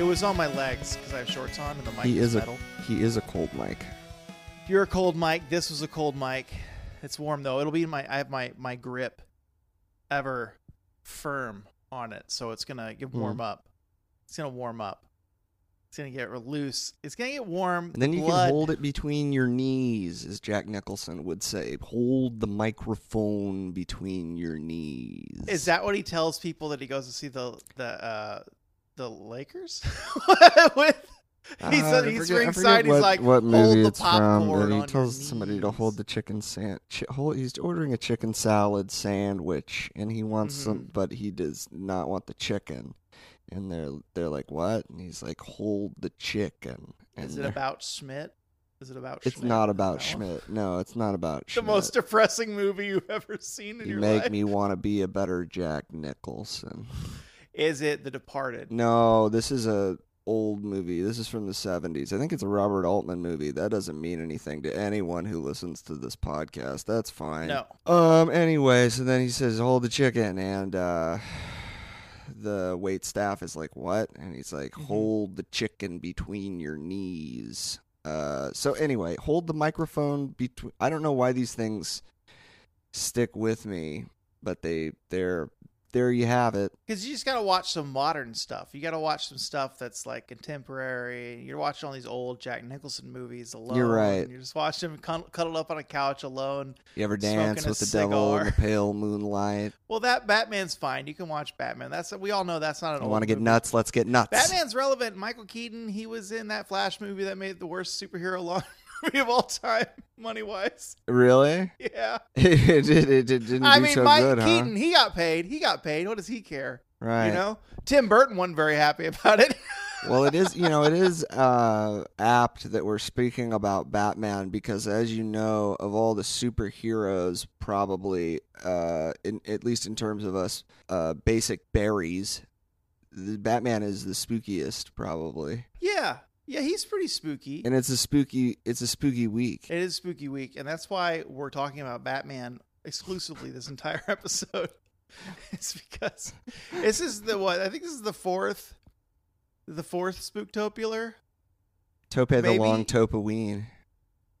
It was on my legs because I have shorts on and the mic He is is a he is a cold mic. If you're a cold mic, this was a cold mic. It's warm though. It'll be my I have my my grip ever firm on it, so it's gonna get Hmm. warm up. It's gonna warm up. It's gonna get loose. It's gonna get warm. And then you Blood- can hold it between your knees, as Jack Nicholson would say. Hold the microphone between your knees. Is that what he tells people that he goes to see the the uh the Lakers with? He's, Uh, he's forget- ringside. forget He's like, what hold movie the it's from. popcorn That he on tells your somebody to hold the chicken sand. Chi- hold, he's ordering a chicken salad sandwich, and he wants some, Mhm. but he does not want the chicken. And they're they're like, what? And he's like, hold the chicken. And Is it about Schmidt? Is it about? It's Schmidt? not No. about Schmidt. No, it's not about Schmidt. The Schmidt. most depressing movie you've ever seen in you make life. me want to be a better Jack Nicholson. Is it The Departed? No, this is a old movie. This is from the 70s. I think it's a Robert Altman movie. That doesn't mean anything to anyone who listens to this podcast. That's fine. No. Um anyway, so then he says hold the chicken and uh the wait staff is like what? And he's like Mhm. hold the chicken between your knees. Uh so anyway, hold the microphone between I don't know why these things stick with me, but they they're there you have it. Because you just got to watch some modern stuff. You got to watch some stuff that's like contemporary. You're watching all these old Jack Nicholson movies alone. You're right. You're just watching him cuddled up on a couch alone. You ever dance with the devil in the pale moonlight? Well, that Batman's fine. You can watch Batman. That's we all know that's not an old. want to get nuts? Let's get nuts. Batman's relevant. Michael Keaton, he was in that Flash movie that made the worst superhero long movie of all time, money wise. Really? Yeah. it, it, did- didn't I do mean, so Mike good, huh? Keaton, he got paid. He got paid. What does he care? Right. You know, Tim Burton wasn't very happy about it. well, it is. You know, it is uh, apt that we're speaking about Batman because, as you know, of all the superheroes, probably, uh, in at least in terms of us, uh, basic berries, the Batman is the spookiest, probably. yeah. Yeah, he's pretty spooky. And it's a spooky. It's a spooky week. It is spooky week, and that's why we're talking about Batman exclusively this entire episode. it's because this is the what I think this is the fourth, the fourth Spooktopular, Tope the Maybe- Long Topaween.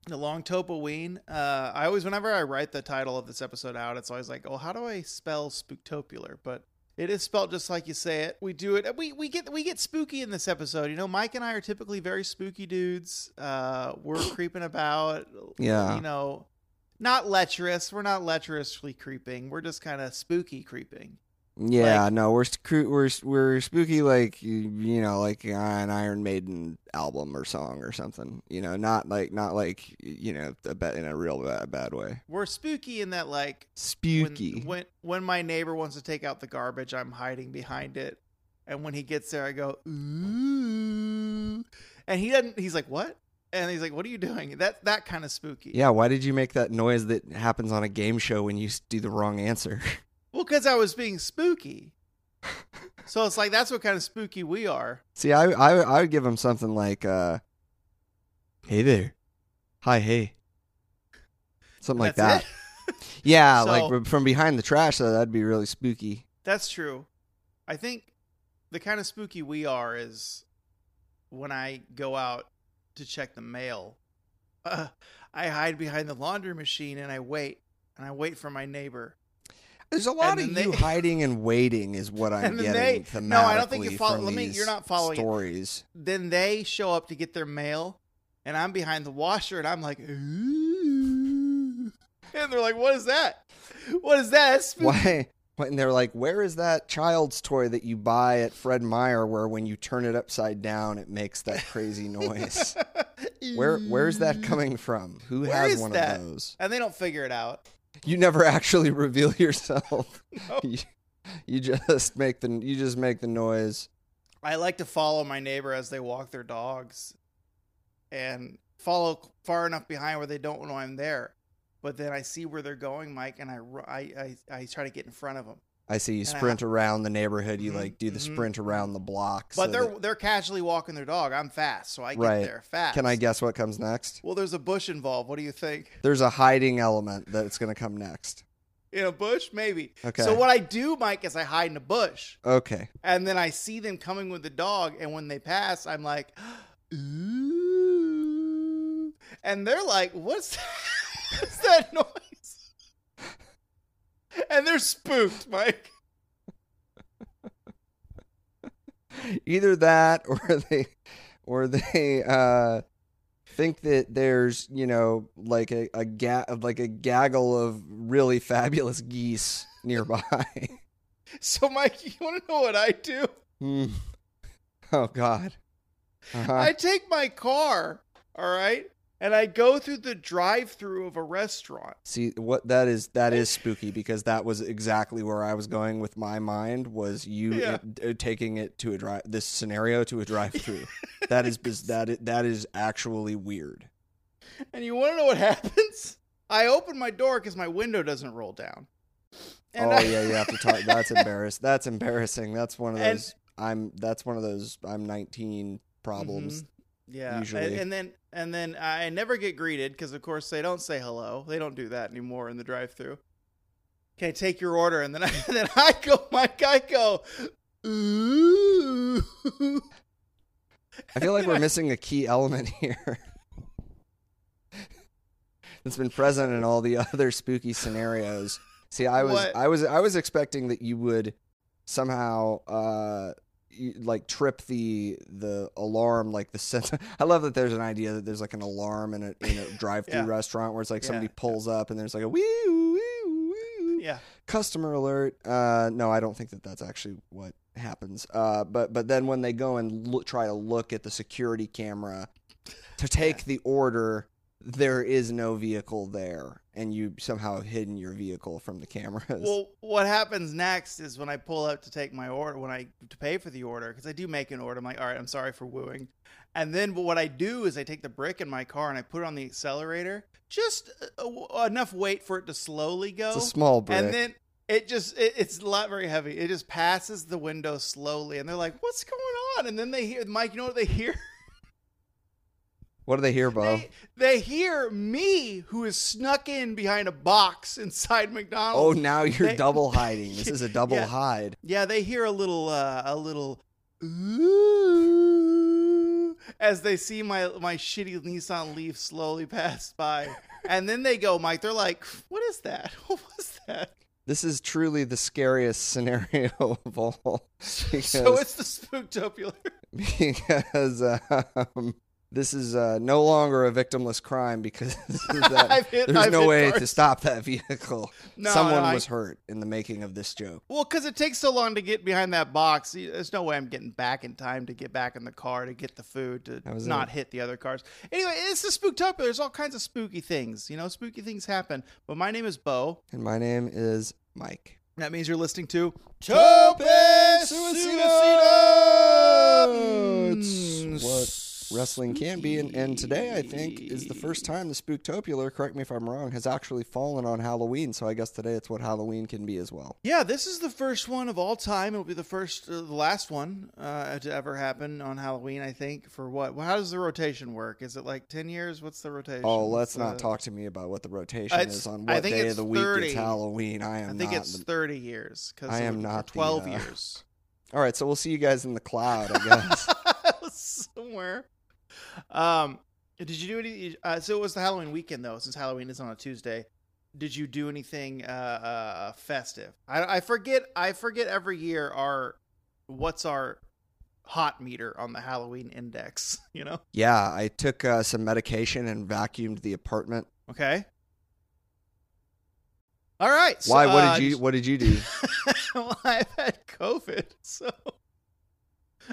the Long Topoween. Uh, I always, whenever I write the title of this episode out, it's always like, oh, how do I spell Spooktopular? But it is spelled just like you say it. We do it. We we get we get spooky in this episode. You know, Mike and I are typically very spooky dudes. Uh, we're creeping about. Yeah. You know, not lecherous. We're not lecherously creeping. We're just kind of spooky creeping. Yeah, Like- no, we're screw- we're we're spooky like you, you know, like an Iron Maiden album or song or something. You know, not like not like you know, a ba- in a real bad, bad way. We're spooky in that like Spooky. when when my neighbor wants to take out the garbage, I'm hiding behind it, and when he gets there, I go ooh, and he doesn't. He's like, "What?" And he's like, "What are you doing?" That that kind of spooky. yeah, why did you make that noise that happens on a game show when you do the wrong answer? Well, because I was being spooky. so it's like that's what kind of spooky we are. See, I I I would give him something like, uh, "Hey there, hi, hey," something like that. Yeah, So- like from behind the trash. That'd be really spooky. That's true. I think the kind of spooky we are is when I go out to check the mail. Uh, I hide behind the laundry machine and I wait and I wait for my neighbor. There's a lot of then you hiding and waiting, is what I'm getting. they- no, I don't think you follow- let me- you're not following it. stories. Then they show up to get their mail and I'm behind the washer and I'm like, ooh. And they're like, what is that? What is that? Why? And they're like, "Where is that child's toy that you buy at Fred Meyer, where when you turn it upside down, it makes that crazy noise? Where Where's that coming from? Who Where has one that? of those? And they don't figure it out. You never actually reveal yourself. No. you, you just make the you just make the noise. I like to follow my neighbor as they walk their dogs and follow far enough behind where they don't know I'm there. But then I see where they're going, Mike, and I, I, I, I try to get in front of them. I see you sprint around the neighborhood. You Mhm, like do the mhm. sprint around the block. But so they're that- they're casually walking their dog. I'm fast, so I get Right. there fast. can I guess what comes next? Well, there's a bush involved. What do you think? There's a hiding element that's going to come next. In a bush, maybe. Okay. So what I do, Mike, is I hide in a bush, Okay. and then I see them coming with the dog, and when they pass, I'm like, ooh, and they're like, "What's that? What's that noise?" And they're spooked, Mike. Either that or they or they uh think that there's, you know, like a, a ga- like a gaggle of really fabulous geese nearby. So, Mike, you want to know what I do? Hmm. Oh god. Uh-huh. I take my car, all right, and I go through the drive-through of a restaurant. See what that is that is spooky because that was exactly where I was going with my mind was you Yeah. uh, taking it to a drive this scenario to a drive-through. that is that is, that is actually weird. And you want to know what happens? I open my door because my window doesn't roll down. And oh I- yeah, you have to talk. That's embarrassing. That's embarrassing. That's one of And- those. I'm. That's one of those. I'm 19 problems. Mhm. Yeah, Usually. and, and then and then I never get greeted because of course they don't say hello. They don't do that anymore in the drive-through. Okay, take your order, and then I and then I go, Mike, I go, ooh. I feel like we're missing a key element here. That's been present in all the other spooky scenarios. See, I was, What? I was, I was expecting that you would somehow, uh, like trip the the alarm, like the sense. I love that there's an idea that there's like an alarm in a in a drive-through Yeah. restaurant where it's like Yeah. somebody pulls up and there's like a wee wee wee Yeah, customer alert. Uh, no, I don't think that that's actually what happens. Uh, but but then when they go and look, try to look at the security camera to take the order, there is no vehicle there, and you somehow hidden your vehicle from the cameras. Well, what happens next is when I pull up to take my order, when I to pay for the order, because I do make an order. I'm like, all right, I'm sorry for wooing, and then what I do is I take the brick in my car and I put it on the accelerator, just uh, enough weight for it to slowly go, it's a small brick. and then it just it, it's not very heavy. It just passes the window slowly, and they're like, "What's going on?" And then they hear Mike. You know what they hear? What do they hear, Beau? They, they hear me, who is snuck in behind a box inside McDonald's. oh, now you're they- double hiding. This is a double Yeah. hide. Yeah, they hear a little, uh, a little, ooh, as they see my my shitty Nissan Leaf slowly pass by, and then they go, Mike. They're like, "What is that? What was that?" This is truly the scariest scenario of all. so it's the Spooktopular. because um, this is uh, no longer a victimless crime because that, I've hit- there's I've no way cars. to stop that vehicle. No, Someone no, I- was hurt in the making of this joke. Well, because it takes so long to get behind that box, there's no way I'm getting back in time to get back in the car to get the food to not it. hit the other cars. Anyway, it's the Spooktopular. There's all kinds of spooky things. You know, spooky things happen. But my name is Beau. And my name is Mike. That means you're listening to Tope Suicida! It's what wrestling can be. And, and today, I think, is the first time the Spooktopular, correct me if I'm wrong, has actually fallen on Halloween. So I guess today it's what Halloween can be as well. Yeah, this is the first one of all time. It'll be the first, uh, the last one uh, to ever happen on Halloween. I think. For what? Well, how does the rotation work? Is it like ten years? What's the rotation? Oh, let's not talk to me about what the rotation Uh, is on I what think day of the week 30. it's Halloween. I am I think it's the- thirty years. Cause I am not the, twelve uh, years. All right, so we'll see you guys in the cloud, I guess. somewhere. Um, did you do any? Uh, so it was the Halloween weekend though, since Halloween is on a Tuesday. Did you do anything uh, uh, festive? I, I forget. I forget every year our what's our hot meter on the Halloween index. You know? yeah, I took uh, some medication and vacuumed the apartment. Okay. All right. so, Why? What uh, did you? What did you do? well, I've had COVID, so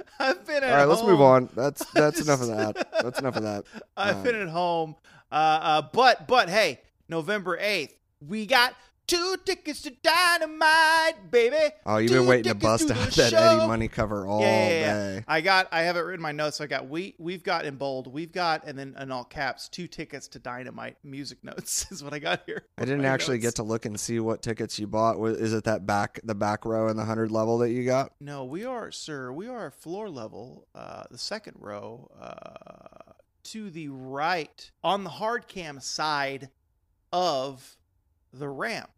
I've been at All right, let's move home. on. That's that's enough of that. That's enough of that. I've Um, been at home. Uh, uh, but but hey, November eighth, we got two tickets to Dynamite, baby. Oh, you've Two been waiting to bust to out that show. Eddie Money cover all Yeah, yeah, yeah. day. I got. I have it written in my notes. So I got we we've got in bold. We've got and then in all caps two tickets to Dynamite. Music notes is what I got here. I didn't actually notes. get to look and see what tickets you bought. Is it that back the back row in the hundred level that you got? No, we are, sir. We are floor level, uh, the second row, uh, to the right on the hard cam side of the ramp.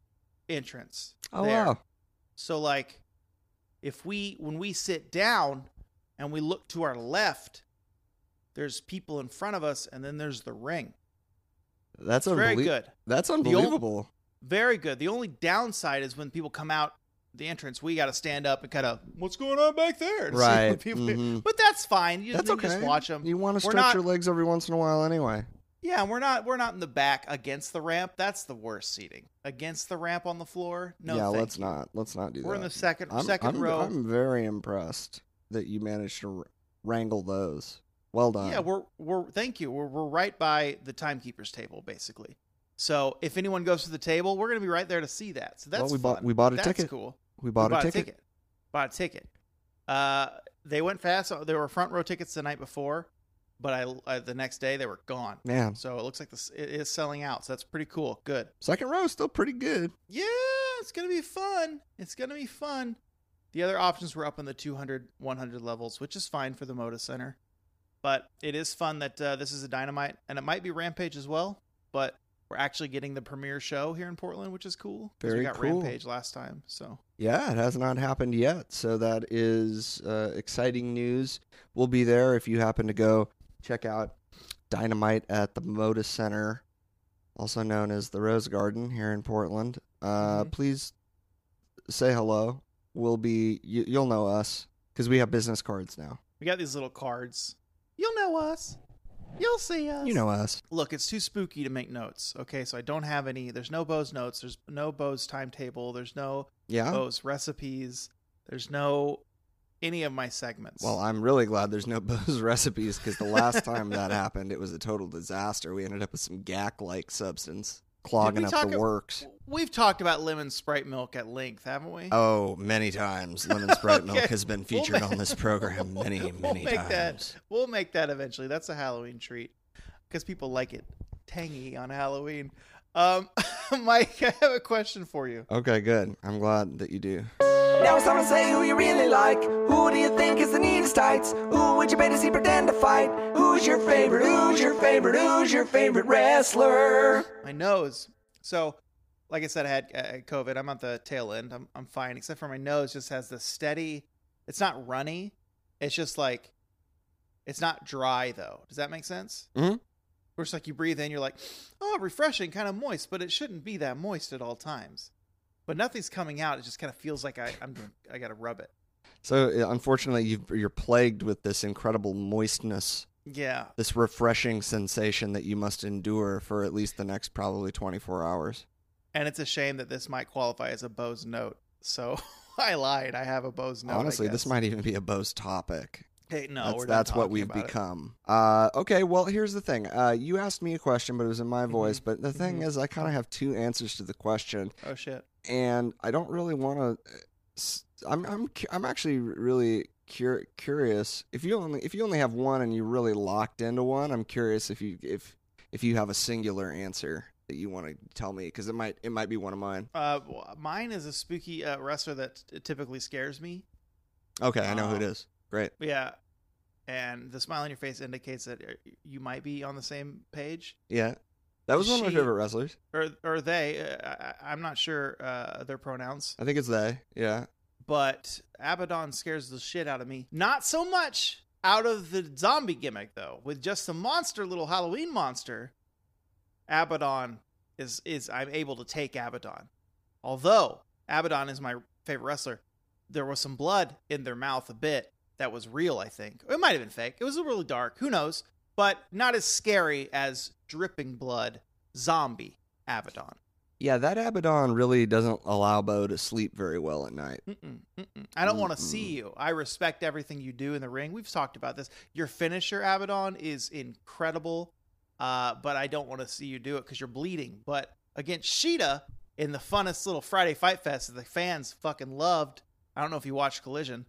Entrance. Oh there. wow. So like if we when we sit down and we look to our left, there's people in front of us and then there's the ring. That's It's very good. That's unbelievable. Very good. The only downside is when people come out the entrance, we got to stand up and kind of what's going on back there, Right. Mhm. But that's fine. You, That's okay. just watch them. You want to stretch not- your legs every once in a while anyway. Yeah, we're not we're not in the back against the ramp. That's the worst seating. Against the ramp on the floor. No, yeah, let's you. not. Let's not do that. We're in the second I'm, 2nd I'm- row. I'm very impressed that you managed to wrangle those. Well done. Yeah, we're we're thank you. We're we're right by the timekeeper's table, basically. So if anyone goes to the table, we're gonna be right there to see that. So that's well, we fun. bought we bought a that's ticket. cool. We bought, we a, ticket. Bought a ticket. Uh, they went fast. There were front row tickets the night before, but I uh, the next day they were gone. Yeah. So it looks like this it is selling out. So that's pretty cool. Good. second row is still pretty good. Yeah, it's gonna be fun. It's gonna be fun. The other options were up in the 200, 100 levels, which is fine for the Moda Center. But it is fun that uh, this is a Dynamite, and it might be Rampage as well. But we're actually getting the premiere show here in Portland, which is cool. Very we got cool. Rampage last time, so Yeah, it has not happened yet. So that is uh, exciting news. We'll be there if you happen to go check out Dynamite at the Moda Center, also known as the Rose Garden here in Portland. Uh, Mhm. Please say hello. We'll be, you, you'll know us because we have business cards now. we got these little cards. You'll know us. You'll see us. You know us. Look, it's too spooky to make notes. Okay, so I don't have any. There's no Beau's notes. There's no Beau's timetable. There's no Yeah. Beau's recipes. There's no any of my segments. Well, I'm really glad there's no Beau's recipes because the last time that happened, it was a total disaster. We ended up with some gack like substance clogging up the ab- works. We've talked about lemon sprite milk at length, haven't we? Oh, many times. Lemon Sprite Okay. Milk has been We'll featured on this program many, We'll many make times. that. We'll make that eventually. That's a Halloween treat because people like it tangy on Halloween. Um, Mike, I have a question for you. Okay, good. I'm glad that you do. Now it's time to say who you really like. Who do you think is the neatest tights? Who would you bet to see pretend to fight? Who's your favorite? Who's your favorite? Who's your favorite wrestler? My nose. So, like I said, I had uh, COVID. I'm at the tail end. I'm I'm fine, except for my nose just has this steady. It's not runny. It's just like, it's not dry though. Does that make sense? Mm-hmm. Where it's like you breathe in, you're like, oh, refreshing, kind of moist, but it shouldn't be that moist at all times. But nothing's coming out. It just kind of feels like I, I'm doing, I got to rub it. So, uh, unfortunately, you've, you're plagued with this incredible moistness, Yeah. this refreshing sensation that you must endure for at least the next probably 24 hours. And it's a shame that this might qualify as a Beau's note. So I lied. I have a Beau's note. Honestly, this might even be a Beau's topic. Hey, no, that's that's what we've become. Uh, okay, well, here's the thing. Uh, you asked me a question, but it was in Mm-hmm. my voice. But the thing Mhm. is, I kind of have two answers to the question. Oh shit. And I don't really want to. I'm I'm I'm actually really cur- curious. If you only if you only have one and you're really locked into one, I'm curious if you if if you have a singular answer that you want to tell me because it might it might be one of mine. Uh, mine is a spooky uh, wrestler that typically scares me. Okay, I know who it Um. Great. Yeah, and the smile on your face indicates that uh, you might be on the same page, Yeah, that was one of my she- favorite wrestlers. or or they. Uh, I, I'm not sure uh, their pronouns, I think it's they. Yeah. but Abadon scares the shit out of me. Not so much out of the zombie gimmick though. With just a monster, little Halloween monster, Abadon is is I'm able to take Abadon. Although Abadon is my favorite wrestler, there was some blood in their mouth a bit that was real. I think it might have been fake. It was really dark. Who knows? But not as scary as dripping blood zombie Abadon. Yeah, that Abadon really doesn't allow Beau to sleep very well at night. Mm-mm, mm-mm. I don't want to see you. I respect everything you do in the ring. We've talked about this. Your finisher, Abadon, is incredible, uh, but I don't want to see you do it because you're bleeding. But against Sheeta in the funnest little Friday Fight Fest that the fans fucking loved. I don't know if you watched Collision.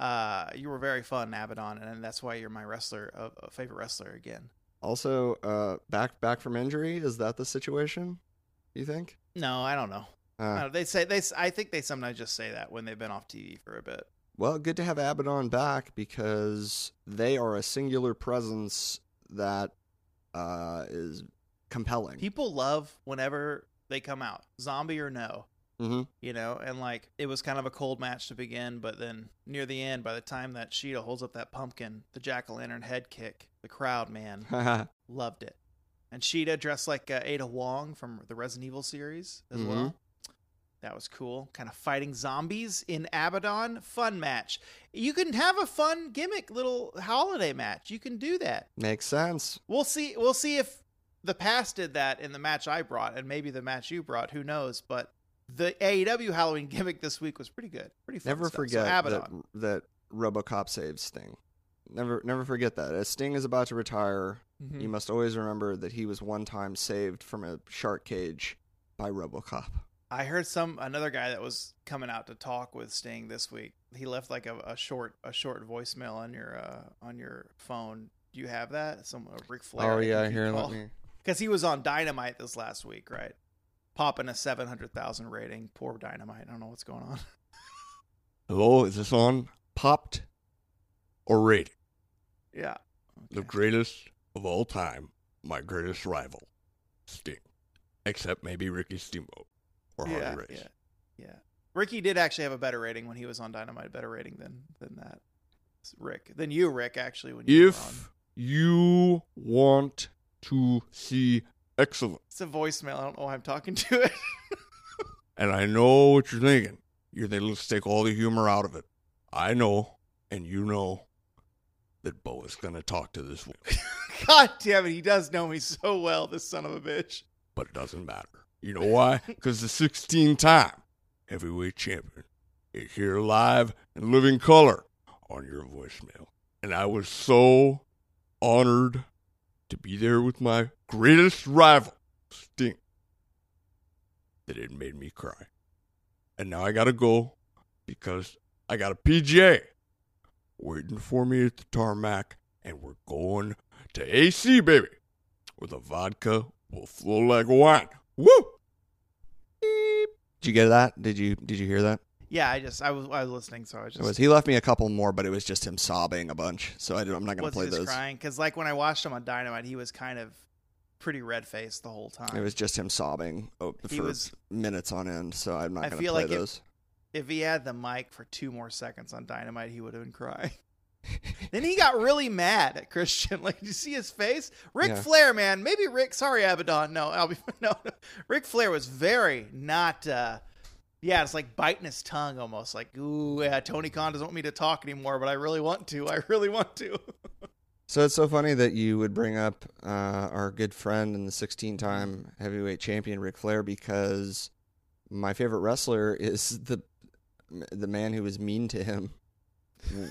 Uh, you were very fun, Abadon, and that's why you're my wrestler, uh, uh, favorite wrestler again. Also, uh, back back from injury. Is that the situation? You think? No, I don't know. I Uh. They say they. I think they sometimes just say that when they've been off TV for a bit. Well, good to have Abadon back because they are a singular presence that uh, is compelling. People love whenever they come out, zombie or no. Mm-hmm. you know, and like it was kind of a cold match to begin, but then near the end, by the time that Sheeta holds up that pumpkin, the jack o' lantern head kick, the crowd, man, loved it. And Sheeta dressed like uh, Ada Wong from the Resident Evil series as Mhm. well. That was cool. Kind of fighting zombies in Abadon. Fun match. You can have a fun gimmick little holiday match. You can do that. Makes sense. We'll see. We'll see if the past did that in the match I brought, and maybe the match you brought. Who knows? But the AEW Halloween gimmick this week was pretty good. Pretty fun Never stuff. So forget that, that RoboCop saves Sting. Never, never forget that. As Sting is about to retire, Mhm. you must always remember that he was one time saved from a shark cage by RoboCop. I heard some another guy that was coming out to talk with Sting this week. He left like a, a short a short voicemail on your uh, on your phone. Do you have that? Some uh, Ric Flair. oh yeah, here let me. because he was on Dynamite this last week, right? Popping a seven hundred thousand rating. Poor Dynamite. I don't know what's going on. Hello, oh, is this on? Popped or rated? yeah. The greatest of all time, my greatest rival, Sting. Except maybe Ricky Steamboat or Harley yeah, Race. yeah, yeah. Ricky did actually have a better rating when he was on Dynamite. Better rating than than that. Ric than you, Ric. Actually, when you. If you want to see excellence, It's a voicemail. I don't know why I'm talking to it. and I know what you're thinking, you're thinking, let's take all the humor out of it. I know, and you know, that Beau is going to talk to this woman, God damn it, he does know me so well, this son of a bitch. but it doesn't matter. You know why? Because the 16 time heavyweight champion is here live and living color on your voicemail. And I was so honored to be there with my greatest rival, Sting, that it made me cry. And now I gotta go because I got a PGA waiting for me at the tarmac, and we're going to AC, baby, where the vodka will flow like wine. Woo! Did you get that? Did you Did you hear that? Yeah, I just I was I was listening, so I was It just was he left me a couple more, but it was just him sobbing a bunch. So I, am not going to was play just those. crying because like when I watched him on Dynamite, he was kind of pretty red faced the whole time. It was just him sobbing oh, He for was- minutes on end. So I'm not I going to feel play like those. if he had the mic for two more seconds on Dynamite, he would have been crying. then he got really mad at Christian. Like, did you see his face? Ric Yeah. Flair, man. Maybe Ric. Sorry, Abadon. No, I'll be no. no. Ric Flair was very not. uh Yeah, it's like biting his tongue almost. Like, ooh, yeah. Tony Khan doesn't want me to talk anymore, but I really want to. I really want to. So it's so funny that you would bring up uh, our good friend and the 16 time heavyweight champion, Ric Flair, because my favorite wrestler is the the man who was mean to him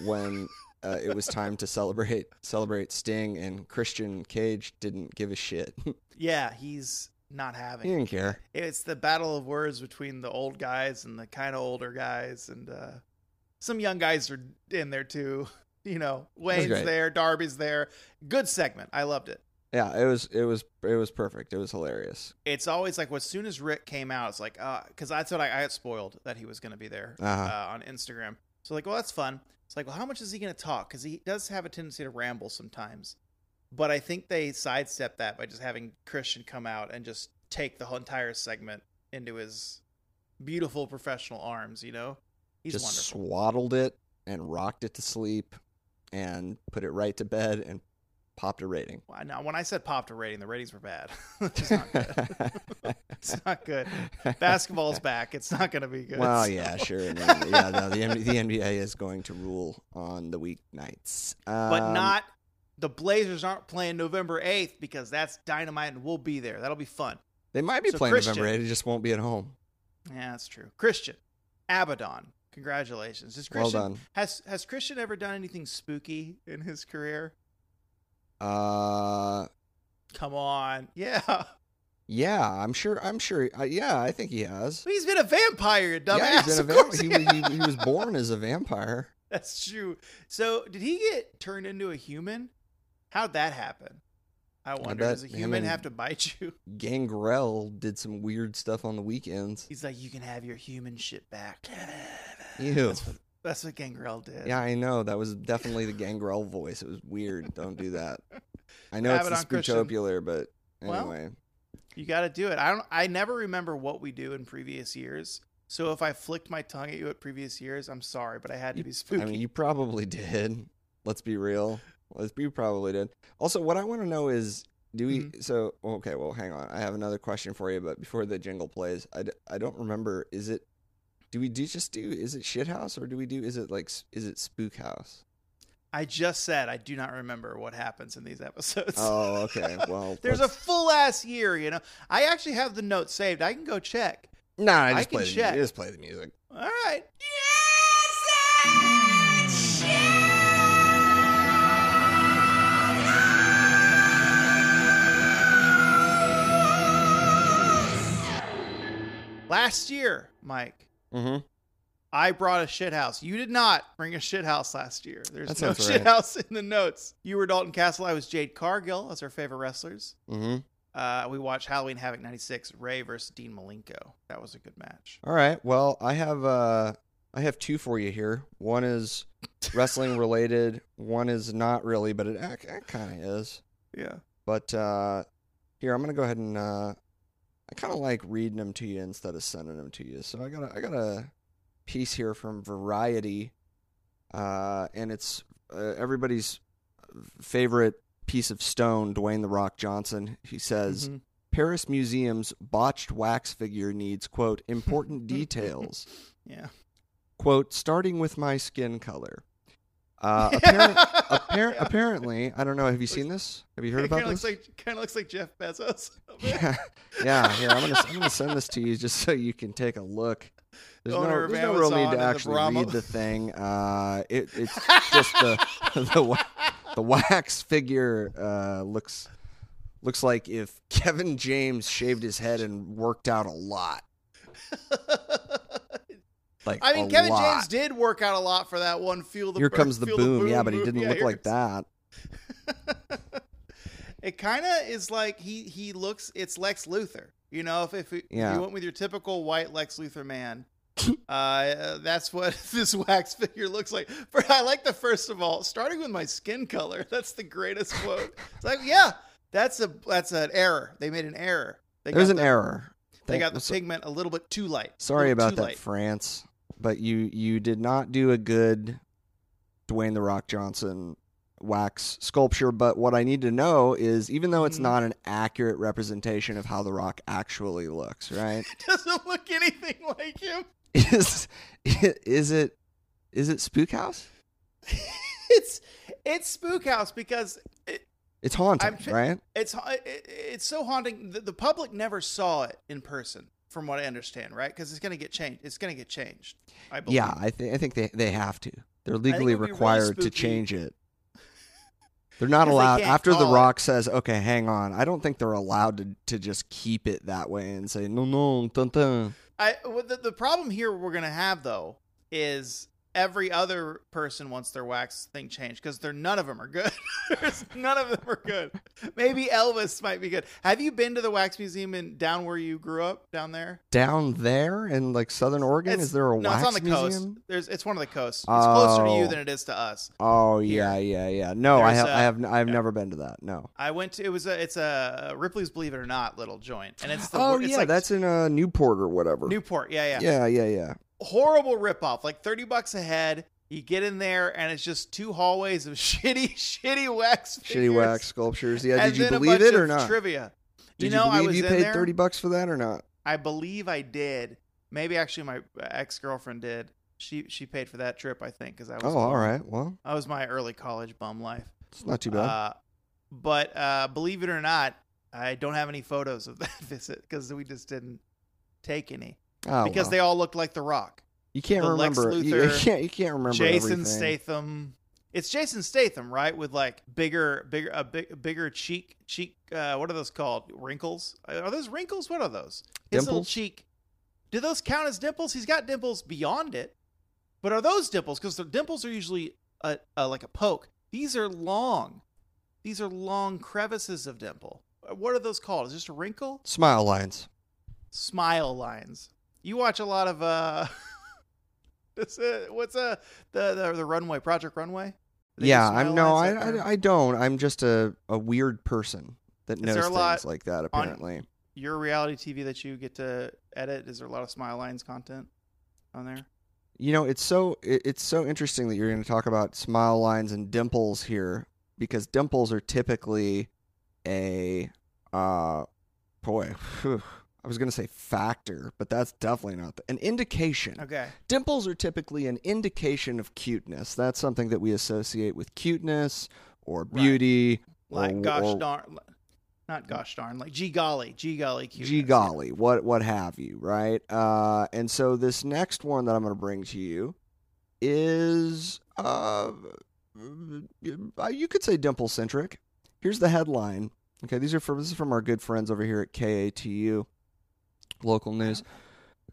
when uh, it was time to celebrate celebrate Sting, and Christian Cage didn't give a shit. yeah, he's not having. he didn't care. It's the battle of words between the old guys and the kind of older guys, and uh, some young guys are in there too. You know, Wayne's there, Darby's there. Good segment. I loved it. Yeah, it was it was it was perfect. It was hilarious. It's always like as soon as Ric came out, it's like because that's what I, I got spoiled that he was going to be there Uh-huh. uh, on Instagram. So like, well, that's fun. It's like, well, how much is he going to talk? Because he does have a tendency to ramble sometimes. But I think they sidestepped that by just having Christian come out and just take the whole entire segment into his beautiful professional arms. You know, he's Just wonderful. swaddled it and rocked it to sleep, and put it right to bed and popped a rating. Well, Now, when I said popped a rating, the ratings were bad. it's not good. it's not good. Basketball's back. It's not going to be good. Well, so- yeah, sure. Yeah, no, the, the NBA is going to rule on the weeknights. but Um, not the Blazers aren't playing November 8th because that's dynamite and we'll be there. That'll be fun. They might be so playing Christian- November 8th, it just won't be at home. Yeah, that's true. Christian, Abadon, congratulations. Has Well Christian, done. Has has Christian ever done anything spooky in his career? Uh, Come on. Yeah. yeah, I'm sure. I'm sure. Uh, yeah, I think he has. He's been a vampire, you dumbass. yeah, he's been a vampire. he He, he, he was born as a vampire. That's true. So, did he get turned into a human? How'd that happen? I wonder. bet Does a human have to bite you? Gangrel did some weird stuff on the weekends. He's like, you can have your human shit back. Ew. That's what, that's what Gangrel did. Yeah, I know. That was definitely the Gangrel voice. It was weird. Don't do that. I know it's the Abadon Christian. Spootopular, but Well, anyway. You got to do it. I don't. I never remember what we do in previous years, So if I flicked my tongue at you at previous years, I'm sorry, but I had to be spooky. I mean, you probably did. Let's be real. Let's you probably did. Also, what I want to know is, do we? Mm-hmm. So okay, well, hang on. I have another question for you, but before the jingle plays, I, d- I don't remember. Is it? Do we do just do? Is it shit house or do we do? Is it like? Is it spook house? I just said I do not remember what happens in these episodes. Oh, okay. Well, There's a let's- full ass year, you know. I actually have the notes saved. I can go check. Nah, I I just can play. The, check. just play the music. All right. Last year, Mike, Mm-hmm. I brought a shit house. You did not bring a shit house last year. There's That no sounds shit right. house in the notes. You were Dalton Castle. I was Jade Cargill. That's our favorite wrestlers. Mm-hmm. Uh, we watched Halloween Havoc 96, Rey versus Dean Malenko. That was a good match. All right. Well, I have uh I have two for you here. One is wrestling related. One is not really, but it, it kind of is. Yeah. But uh here I'm gonna go ahead and uh I kind of like reading them to you instead of sending them to you. So I got a, I got a piece here from Variety, uh, and it's uh, everybody's favorite piece of stone, Dwayne the Rock Johnson. He says. Mhm. Paris Museum's botched wax figure needs, quote, important details. Yeah. Quote, starting with my skin color. Uh, apparent, appar- apparently, I don't know. Have you seen this? Have you heard about this? like kind of looks like Jeff Bezos. yeah, yeah. Here, I'm gonna I'm gonna send this to you just so you can take a look. There's no there's no real need to and the actually read the thing. Uh, it it's just the the wa- the wax figure uh, looks looks like if Kevin James shaved his head and worked out a lot. Like I mean, Kevin lot. James did work out a lot for that one. Feel the Here comes the feel boom. Yeah, but he didn't Yeah, look like comes- that. it kind of is like he he looks. It's Lex Luthor. You know, if if, if Yeah. you went with your typical white Lex Luthor man, uh, that's what this wax figure looks like. For I like the first of all, starting with my skin color. That's the greatest quote. It's like, yeah, that's a that's an error. They made an error. They There's an the, error. They got the so- pigment a little bit too light. Sorry about that, light. France. But you you did not do a good Dwayne the Rock Johnson wax sculpture. But what I need to know is, even though it's Mhm. not an accurate representation of how the Rock actually looks, right? Doesn't look anything like him. is is it is it Spook House? it's it's Spook House because it, It's haunting, I'm right? it's it, it's so haunting. The, the public never saw it in person, from what I understand, right? Because it's going to get changed. It's going to get changed. I believe. Yeah, I think I think they they have to. They're legally it'll really required to change it. They're not they allowed can't after The call it. Rock says, "Okay, hang on." I don't think they're allowed to to just keep it that way and say, "No, no, dun, dun." I the, the problem here we're going to have though is every other person wants their wax thing changed because they're none of them are good. None of them are good. Maybe Elvis might be good. Have you been to the wax museum in down where you grew up down there? Down there in like Southern Oregon, It's- is there a no, wax it's on the museum? coast. There's it's one of the coasts. It's closer to you Oh. than it is to us. Oh yeah, yeah, yeah. No, I have, a- I have, I've yeah. never been to that. No. I went to it was a it's a Ripley's Believe It or Not little joint, and it's the Oh it's yeah, like that's in uh, Newport or whatever. Newport. Yeah, yeah, yeah, yeah, yeah. Horrible ripoff, like thirty bucks a head. You get in there, and it's just two hallways of shitty, shitty wax, Shitty wax sculptures. Yeah, and did you believe it or not? Trivia. Did you know, I believe was you in paid there. thirty bucks for that or not? I believe I did. Maybe actually my ex girlfriend did. She she paid for that trip, I think, because I was. Oh, all right. Well, I was my early college bum life. it's not too bad. Uh, but uh, believe it or not, I don't have any photos of that visit because we just didn't take any oh, because well. they all looked like The Rock. you can't the Lex remember. you, you Luthor, can't. You can't remember Jason everything. Statham. It's Jason Statham, right? With like bigger, bigger, a big, bigger cheek, cheek. Uh, what are those called? Wrinkles? Are those wrinkles? What are those? His little Dimples? cheek. Do those count as dimples? He's got dimples beyond it, but are those dimples? Because the dimples are usually a, a, like a poke. These are long. These are long crevices of dimple. Uh, What are those called? Is just a wrinkle? Smile lines. Smile lines. You watch a lot of uh, this, uh what's uh the, the the runway Project Runway? Yeah, I'm no, I, I, I don't. I'm just a, a weird person that Is knows there a things lot like that. Apparently, Your reality TV that you get to edit is there a lot of smile lines content? on there. You know, it's so it, it's so interesting that you're going to talk about smile lines and dimples here because dimples are typically a uh boy, I was going to say factor, but that's definitely not the, an indication. Okay. Dimples are typically an indication of cuteness. That's something that we associate with cuteness or beauty Like or, gosh or darn, not gosh darn, like gee golly, gee golly, cute. gee golly, what what have you, right? Uh, and so this next one that I'm going to bring to you is uh, you could say dimple centric. Here's the headline. Okay, these are from this is from our good friends over here at KATU, local news.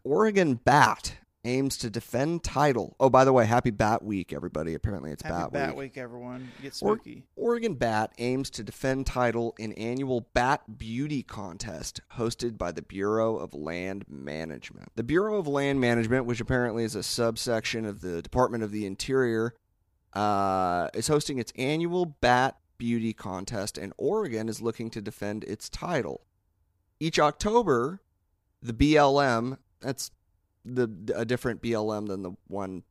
Oregon Bat aims to defend title. Oh, by the way, happy Bat Week, everybody. Apparently, it's Happy Bat, Bat Week. Week, everyone. Get Or- spooky. Oregon Bat aims to defend title in annual Bat Beauty Contest hosted by the Bureau of Land Management. The Bureau of Land Management, which apparently is a subsection of the Department of the Interior, uh, is hosting its annual Bat Beauty Contest, and Oregon is looking to defend its title. Each October, the BLM, that's the a different BLM than the one.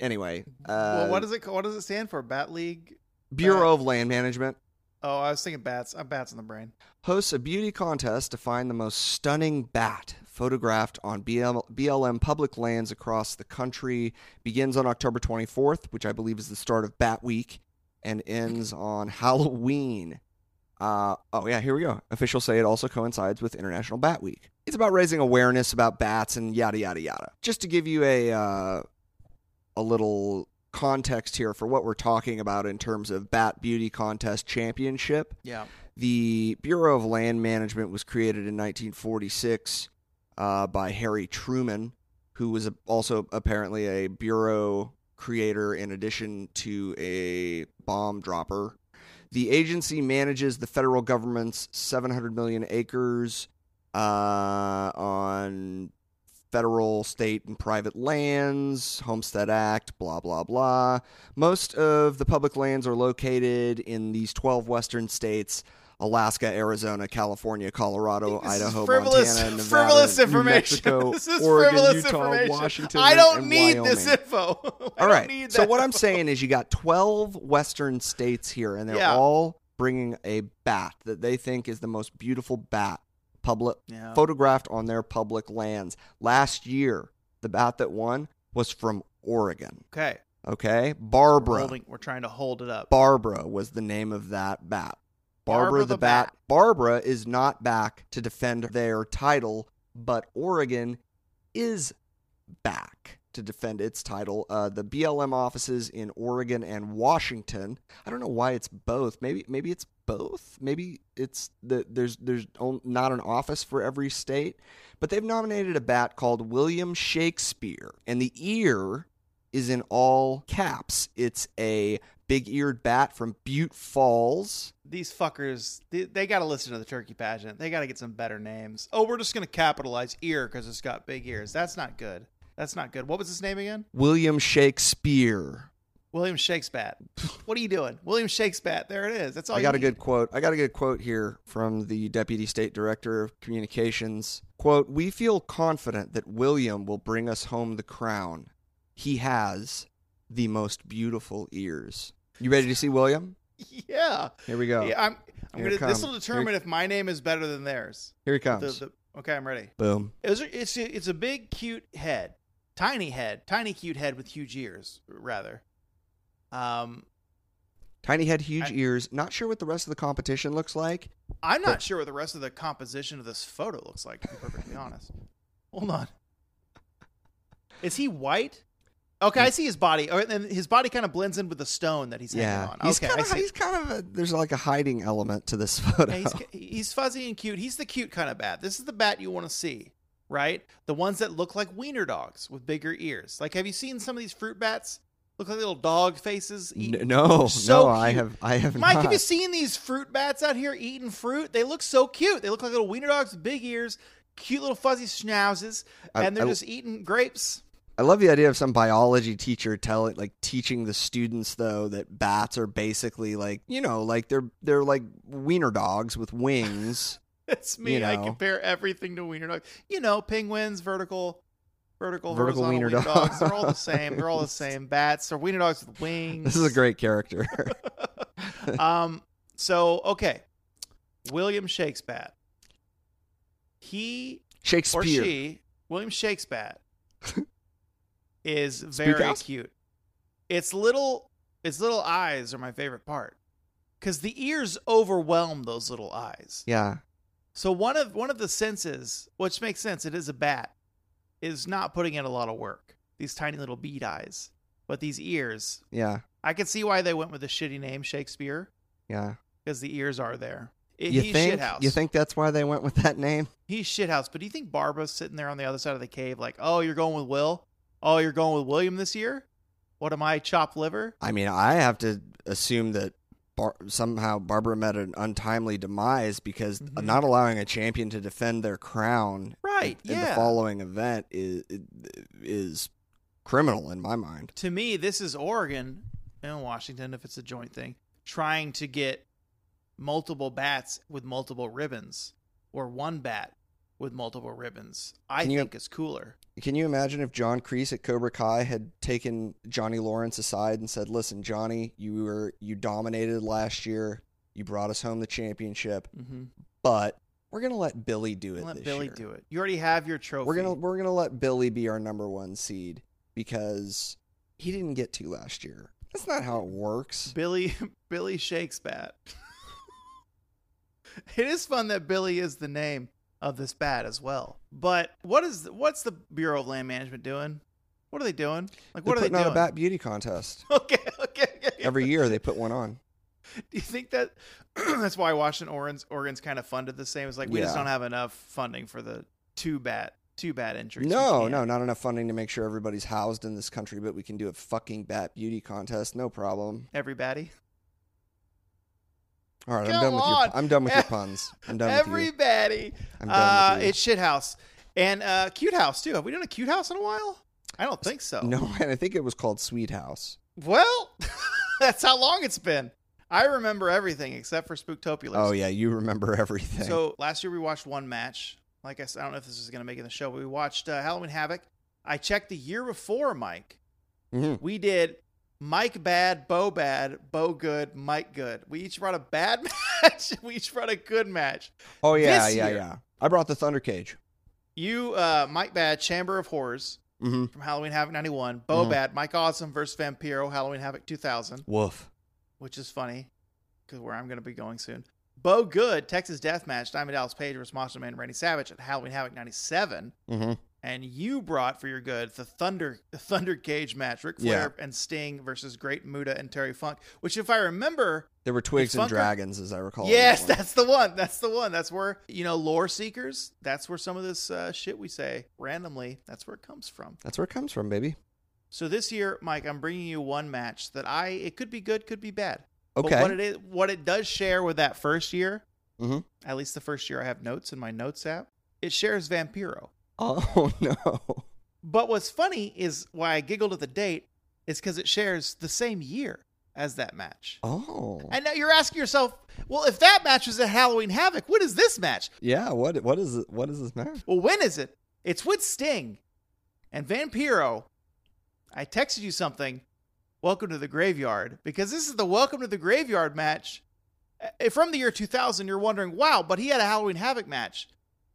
Anyway, uh, well, what is it? What does it stand for? Bat League. Bureau of Land Management Oh, I was thinking bats. I'm bats in the brain. hosts a beauty contest to find the most stunning bat photographed on BL, BLM public lands across the country. Begins on October 24th, which I believe is the start of Bat Week, and ends on Halloween. Uh, oh, yeah, here we go. Officials say it also coincides with International Bat Week. It's about raising awareness about bats and yada, yada, yada. Just to give you a, uh, a little context here for what we're talking about in terms of Bat Beauty Contest Championship. Yeah. The Bureau of Land Management was created in 1946 uh, by Harry Truman, who was a, also apparently a bureau creator in addition to a bomb dropper. The agency manages the federal government's 700 million acres Uh, on federal, state, and private lands, Homestead Act, blah, blah, blah. Most of the public lands are located in these 12 western states Alaska, Arizona, California, Colorado, Idaho, frivolous, Montana, Nevada, frivolous New information. Mexico, this is Oregon, frivolous Utah, information. Washington, I don't and need Wyoming. this info. All need So what I'm saying is you got 12 western states here and they're Yeah. all bringing a bat that they think is the most beautiful bat public Yeah. photographed on their public lands. Last year, the bat that won was from Oregon. Okay. Okay? We're, Barbara. holding, we're trying to hold it up. Barbara was the name of that bat. Barbara, Barbara the, the bat. bat. Barbara is not back to defend their title, but Oregon is back to defend its title. Uh, the BLM offices in Oregon and Washington. I don't know why it's both. Maybe maybe it's both. Maybe it's the there's there's not an office for every state, but they've nominated a bat called William Shakespeare, and the ear is in all caps. It's a big-eared bat from Butte Falls. These fuckers, they, they got to listen to the turkey pageant. They got to get some better names. Oh, we're just going to capitalize ear because it's got big ears. That's not good. That's not good. What was his name again? William Shakespeare. William Shakespeare. What are you doing? William Shakespeare. There it is. That's all I you got a good quote. I got a good quote here from the Deputy State Director of Communications. Quote, "We feel confident that William will bring us home the crown. He has the most beautiful ears." You ready to see William? Yeah. Here we go. Yeah, I'm. I'm gonna. This will determine if my name is better than theirs. Here he The, comes. the, okay, I'm ready. Boom. It was, it's it's a big, cute head, tiny head, tiny cute head with huge ears, rather. Um, Tiny head, huge I- ears. Not sure what the rest of the competition looks like. I'm not But- sure what the rest of the composition of this photo looks like. To be perfectly honest, hold on. Is he white? Okay, I see his body. Oh, and his body kind of blends in with the stone that he's Yeah, hanging on. he's okay, kind I of see. he's kind of a, there's like a hiding element to this photo. Yeah, he's, he's fuzzy and cute. He's the cute kind of bat. This is the bat you want to see, right? The ones that look like wiener dogs with bigger ears. Like, have you seen some of these fruit bats? Look like little dog faces. Eating- no, so no, I have I have Mike, not. have you seen these fruit bats out here eating fruit? They look so cute. They look like little wiener dogs with big ears, cute little fuzzy schnauzes, I- and they're I- just eating grapes. I love the idea of some biology teacher telling, like, teaching the students though that bats are basically like, you know, like they're they're like wiener dogs with wings. It's me. You I compare everything to wiener dogs. You know, penguins, vertical, vertical, Vertical wiener wiener, dog. dogs. They're all the same. They're all the same. Bats. They're wiener dogs with wings. This is a great character. um. So okay, William Shakespeare. He or Shakespeare. she, William Shakespeare, is very cute. Its little, its little eyes are my favorite part, because the ears overwhelm those little eyes. Yeah. So one of one of the senses, which makes sense, it is a bat, is not putting in a lot of work. These tiny little bead eyes, but these ears, Yeah. I can see why they went with the shitty name Shakespeare Yeah. because the ears are there. It, You he's think? shithouse. You think that's why they went with that name? he's shithouse? But do you think Barbara's sitting there on the other side of the cave, like, oh, you're going with Will? Oh, you're going with William this year? What am I, chopped liver? I mean, I have to assume that Bar- somehow Barbara met an untimely demise because Mhm. not allowing a champion to defend their crown Right? in yeah. the following event is is criminal in my mind. to me, this is Oregon and Washington, if it's a joint thing, trying to get multiple bats with multiple ribbons or one bat with multiple ribbons. I Can you- think is cooler. Can you imagine if John Kreese at Cobra Kai had taken Johnny Lawrence aside and said, "Listen, Johnny, you were you dominated last year. You brought us home the championship, Mm-hmm. but we're gonna let Billy do it Let this Billy year. do it. You already have your trophy. We're gonna we're gonna let Billy be our number one seed because he didn't get to last year. That's not how it works. Billy Billy shakes bat. it is fun that Billy is the name of this bat as well. But what is what's the Bureau of Land Management doing? What are they doing? Like what They're are they putting on a bat beauty contest Okay, okay, okay. every year. They put one on. Do you think that that's why Washington Oregon's, Oregon's kind of funded the same? It's like we just don't have enough funding for the two bat two bat entries. No, no, not enough funding to make sure everybody's housed in this country, but we can do a fucking bat beauty contest, no problem. Everybody, All right, I'm Come done with on. your I'm done with your puns. I'm done with you. everybody. I'm done Uh, with you. it's shithouse and uh, cute house too. Have we done a cute house in a while? I don't think so. No, and I think it was called Sweet House. Well, that's how long it's been. I remember everything except for SpookTopélars. Oh yeah, you remember everything. So last year we watched one match. Like I said, I don't know if this is going to make it in the show, but we watched uh, Halloween Havoc. I checked the year before, Mike. Mhm. We did Mike bad, Beau bad, Beau good, Mike good. We each brought a bad match. we each brought a good match. Oh yeah, this yeah, year- yeah. I brought the Thunder Cage. You, uh, Mike bad, Chamber of Horrors Mm-hmm. from Halloween Havoc 91. Beau Mhm. bad, Mike Awesome versus Vampiro, Halloween Havoc 2000, Woof. which is funny because where I'm going to be going soon. Beau good, Texas Deathmatch, Diamond Dallas Page versus Monster Man Randy Savage at Halloween Havoc 97. Mm-hmm. And you brought for your good the Thunder the Thunder Cage match, Ric Flair and Sting versus Great Muta and Terry Funk. Which, if I remember, There were twigs and dragons, as I recall. yes, that that's the one. That's the one. That's where you know lore seekers. That's where some of this uh, shit we say randomly. That's where it comes from. that's where it comes from, baby. So this year, Mike, I'm bringing you one match that I it could be good, could be bad. Okay. But what it is, what it does share with that first year, Mhm. at least the first year I have notes in my notes app, it shares Vampiro. Oh no. But what's funny is why I giggled at the date is because it shares the same year as that match. Oh. And now you're asking yourself, well, if that match was at Halloween Havoc, what is this match? Yeah. What? What is it? What is this match? Well, when is it? It's with Sting and Vampiro. I texted you something. Welcome to the graveyard because this is the Welcome to the Graveyard match Uh, from the year 2000. You're wondering, wow, but he had a Halloween Havoc match.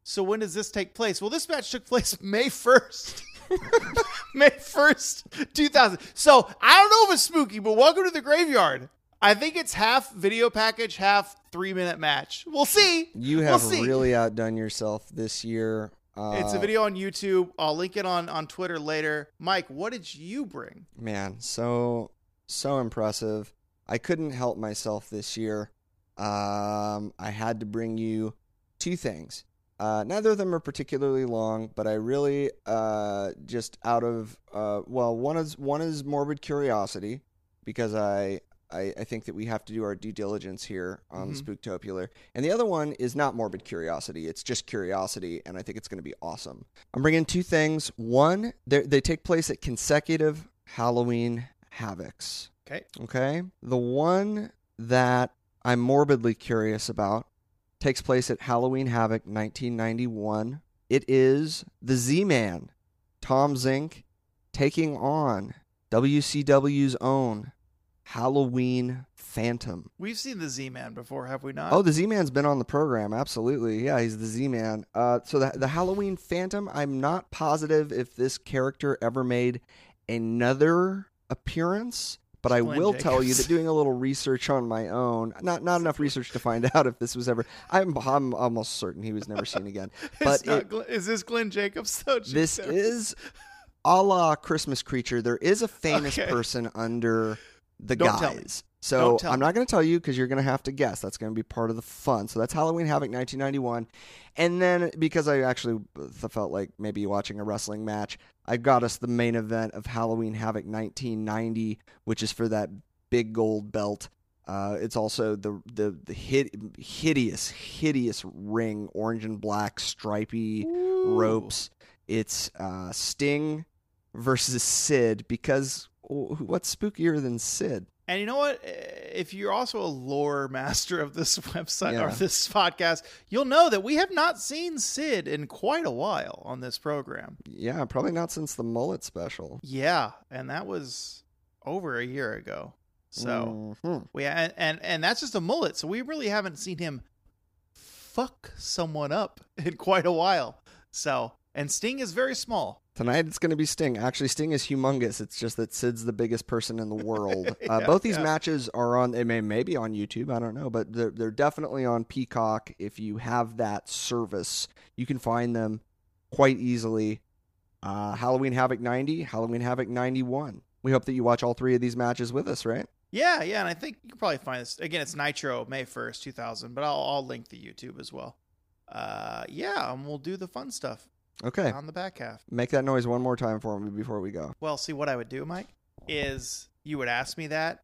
So when does this take place? Well, this match took place May 1st. May 1st, 2000. So I don't know if it's spooky, but welcome to the graveyard. I think it's half video package, half three minute match. We'll see. You We'll have see. really outdone yourself this year. Uh, It's a video on YouTube. I'll link it on on Twitter later. Mike, what did you bring? Man, so so impressive. I couldn't help myself this year. Um, I had to bring you two things. Uh, neither of them are particularly long, but I really uh, just out of uh, well, one is one is morbid curiosity because I, I I think that we have to do our due diligence here on Mhm. SpookTopélar, and the other one is not morbid curiosity; it's just curiosity, and I think it's going to be awesome. I'm bringing two things. One, they they take place at consecutive Halloween havocs. Okay. Okay. The one that I'm morbidly curious about takes place at Halloween Havoc 1991. It is the Z Man, Tom Zenk taking on WCW's own Halloween Phantom. We've seen the Z Man before, have we not? Oh, the Z Man's been on the program. Absolutely. Yeah, he's the Z Man. Uh, so the, the Halloween Phantom, I'm not positive if this character ever made another appearance. But I Glenn will tell you that doing a little research on my own, not not enough research to find out if this was ever. I'm I'm almost certain he was never seen again. But it, Glenn- is this Glenn Jacobs though? Oh, this is a la Christmas creature. There is a famous Okay. person under the Don't guys. So I'm not going to tell you because you're going to have to guess. That's going to be part of the fun. So that's Halloween Havoc 1991. And then because I actually felt like maybe watching a wrestling match, I got us the main event of Halloween Havoc 1990, which is for that big gold belt. Uh, it's also the the the hid, hideous hideous ring, orange and black stripy Ooh. ropes. It's uh, Sting versus Sid because what's spookier than Sid? And you know what? Eh, If you're also a lore master of this website Yeah. or this podcast, you'll know that we have not seen Sid in quite a while on this program. Yeah, probably not since the mullet special. Yeah, and that was over a year ago. So Mhm. we and, and and that's just a mullet. So we really haven't seen him fuck someone up in quite a while. So and Sting is very small. Tonight it's going to be Sting. Actually, Sting is humongous. It's just that Sid's the biggest person in the world. uh, both these yeah. matches are on. They may maybe on YouTube. I don't know, but they're they're definitely on Peacock. If you have that service, you can find them quite easily. Uh, Halloween Havoc 90, Halloween Havoc 91. We hope that you watch all three of these matches with us, right? Yeah, yeah, and I think you can probably find this again. It's Nitro May first, two thousand, but I'll I'll link the YouTube as well. Uh, yeah, and we'll do the fun stuff Okay. on the back half. Make that noise one more time for me before we go. Well, see what I would do, Mike, is you would ask me that,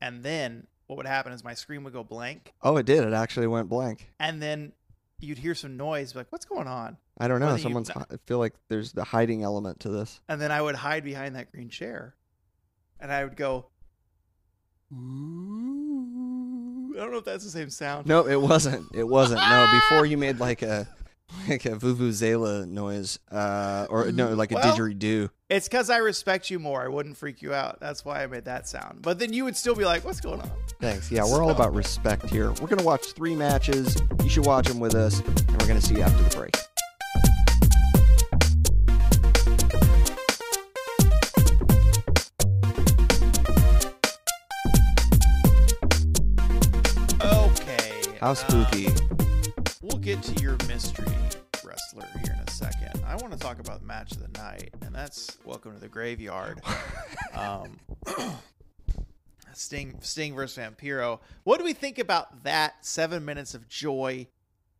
and then what would happen is my screen would go blank, Oh, it did. It actually went blank. and then you'd hear some noise, like, "What's going on?" I don't know. Whether Someone's. I feel like there's the hiding element to this. And then I would hide behind that green chair, and I would go. Ooh. I don't know if that's the same sound. No, it wasn't. It wasn't. No, before you made like a like a vuvuzela noise, uh, or no, like a Well- didgeridoo. It's because I respect you more. I wouldn't freak you out. That's why I made that sound. But then you would still be like, "What's going on?" Thanks. Yeah, we're all about respect here. We're gonna watch three matches. You should watch them with us, and we're gonna see you after the break. Okay. How spooky. we'll get to your mystery wrestler here in a second. I want to talk about match of the night, and that's Welcome to the Graveyard. um, Sting, Sting versus Vampiro. What do we think about that seven minutes of joy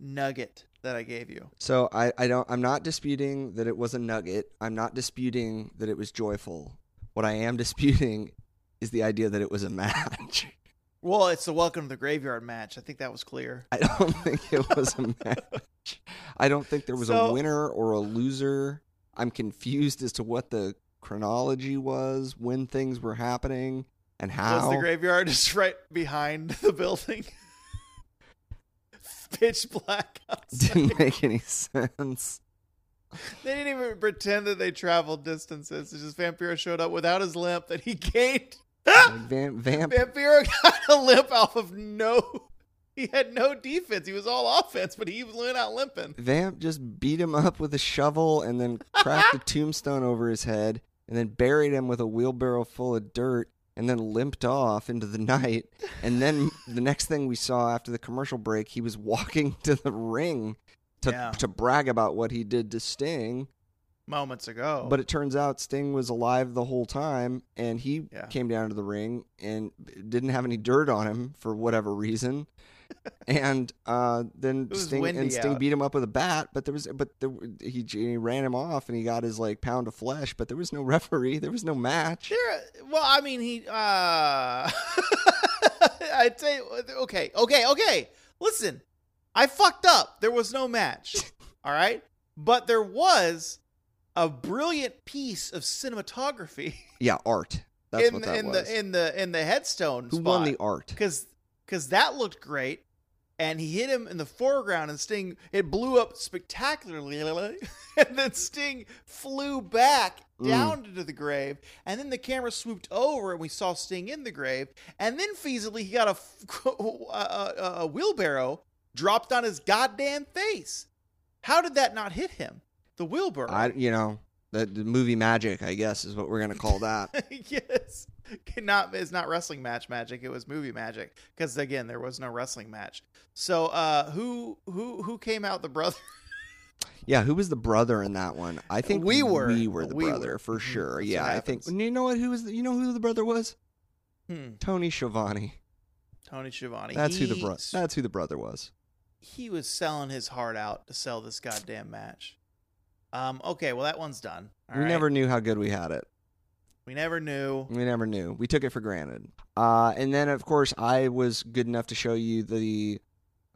nugget that I gave you? So I, I don't I'm not disputing that it was a nugget. I'm not disputing that it was joyful. What I am disputing is the idea that it was a match. Well, it's the Welcome to the Graveyard match. I think that was clear. I don't think it was a match. I don't think there was So- a winner or a loser. I'm confused as to what the chronology was, when things were happening, and how. the graveyard just right behind the building? Pitch black. outside. Didn't make any sense. They didn't even pretend that they traveled distances. It's just Vampiro showed up without his limp that he gained. Like Vamp, Vamp, Vampiro got a limp off of no. He had no defense. He was all offense, but he went out limping. Vamp just beat him up with a shovel and then cracked a tombstone over his head and then buried him with a wheelbarrow full of dirt and then limped off into the night. And then the next thing we saw after the commercial break, he was walking to the ring to Yeah. to brag about what he did to Sting. Moments ago. But it turns out Sting was alive the whole time and he Yeah. came down to the ring and didn't have any dirt on him for whatever reason. and uh, then Sting and Sting out. beat him up with a bat, but there was but there, he, he ran him off and he got his like pound of flesh, but there was no referee, there was no match. There, well, I mean, he. uh I you, okay, okay, okay. Listen, I fucked up. There was no match. all right, but there was a brilliant piece of cinematography Yeah, art. That's in what the, that in was. the in the in the headstone. Who won the art? Because because that looked great, and he hit him in the foreground, and Sting it blew up spectacularly, and then Sting flew back Mm. down into the grave, and then the camera swooped over, and we saw Sting in the grave, and then feasibly he got a a wheelbarrow dropped on his goddamn face. How did that not hit him? The Wilbur. I, you know, the, the movie magic, I guess, is what we're gonna call that. yes. Not it's not wrestling match magic. It was movie magic because again there was no wrestling match. So uh, who who who came out the brother? yeah, who was the brother in that one? I think We were. We were the We brother were. for Mhm. sure. That's yeah, I think. You know what? Who was? The, you know who the brother was? Hmm. Tony Schiavone. Tony Schiavone. That's who the brother. That's who the brother was. He was selling his heart out to sell this goddamn match. Um. Okay. Well, that one's done. All we right? never knew how good we had it. We never knew. We never knew. We took it for granted. Uh, and then, of course, I was good enough to show you the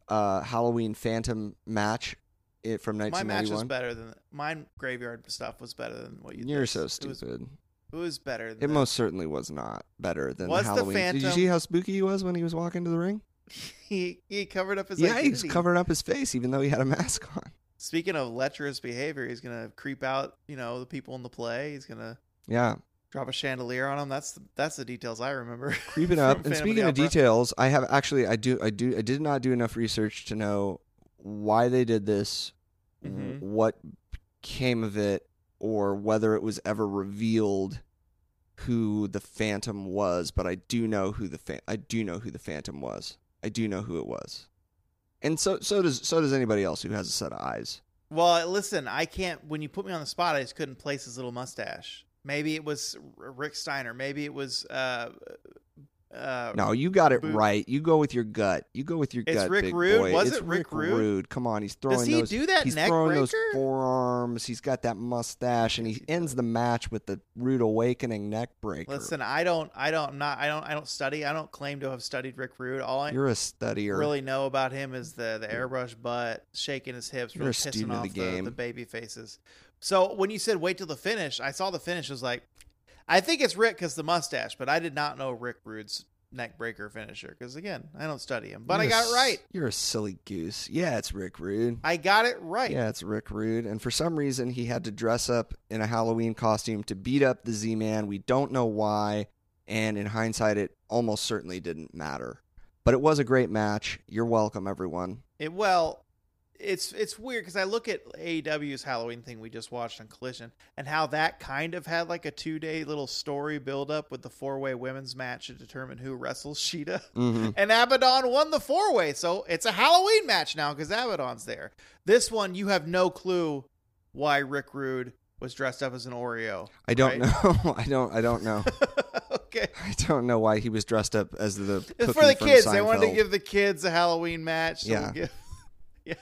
uh, Halloween Phantom match it, from My match was better than mine. Graveyard stuff was better than what you. You're did. so It was, stupid. it was better. Than It most certainly was not better than Was the Halloween. Did you see how spooky he was when he was walking to the ring? he he covered up his. yeah, he was identity. covering up his face even though he had a mask on. Speaking of lecherous behavior, he's gonna creep out. You know the people in the play. He's gonna Yeah, drop a chandelier on them. That's the, that's the details I remember. creeping up. And Phantom speaking the of details, I have actually I do I do I did not do enough research to know why they did this, Mhm. what came of it, or whether it was ever revealed who the Phantom was. But I do know who the fa- I do know who the Phantom was. I do know who it was, and so so does so does anybody else who has a set of eyes. Well, listen, I can't. When you put me on the spot, I just couldn't place his little mustache. Maybe it was Rick Steiner. Maybe it was. Uh, uh, No, you got it Boo- right. You go with your gut. You go with your gut. It's gut. Rick big Rude? boy. Was it's it Rick Rude? Rude? Come on, he's throwing Does he those. do that he's neck throwing those breaker? forearms. He's got that mustache, and he ends the match with the Rude Awakening neck breaker. Listen, I don't. I don't. Not. I don't. I don't study. I don't claim to have studied Rick Rude. All I you're a studier. really know about him is the the airbrush butt, shaking his hips, You're really a pissing student of off the the, game. the baby faces. So when you said wait till the finish, I saw the finish. Was like, I think it's Rick because the mustache, but I did not know Rick Rude's neck breaker finisher because again, I don't study him, but I You're got a it right. You're a silly goose. Yeah, it's Rick Rude. I got it right. Yeah, it's Rick Rude. And for some reason, he had to dress up in a Halloween costume to beat up the Z Man. We don't know why. And in hindsight, it almost certainly didn't matter. But it was a great match. You're welcome, everyone. It well, it's it's weird because I look at AEW's Halloween thing we just watched on Collision and how that kind of had like a two day little story build up with the four way women's match to determine who wrestles Shida. hmm And Abadon won the four way, so it's a Halloween match now because Abadon's there. This one, you have no clue why Rick Rude was dressed up as an Oreo. I don't right? know. I don't. I don't know. okay. I don't know why he was dressed up as the. For the kids. They wanted to give the kids a Halloween match. So Yeah. we'll give- yeah.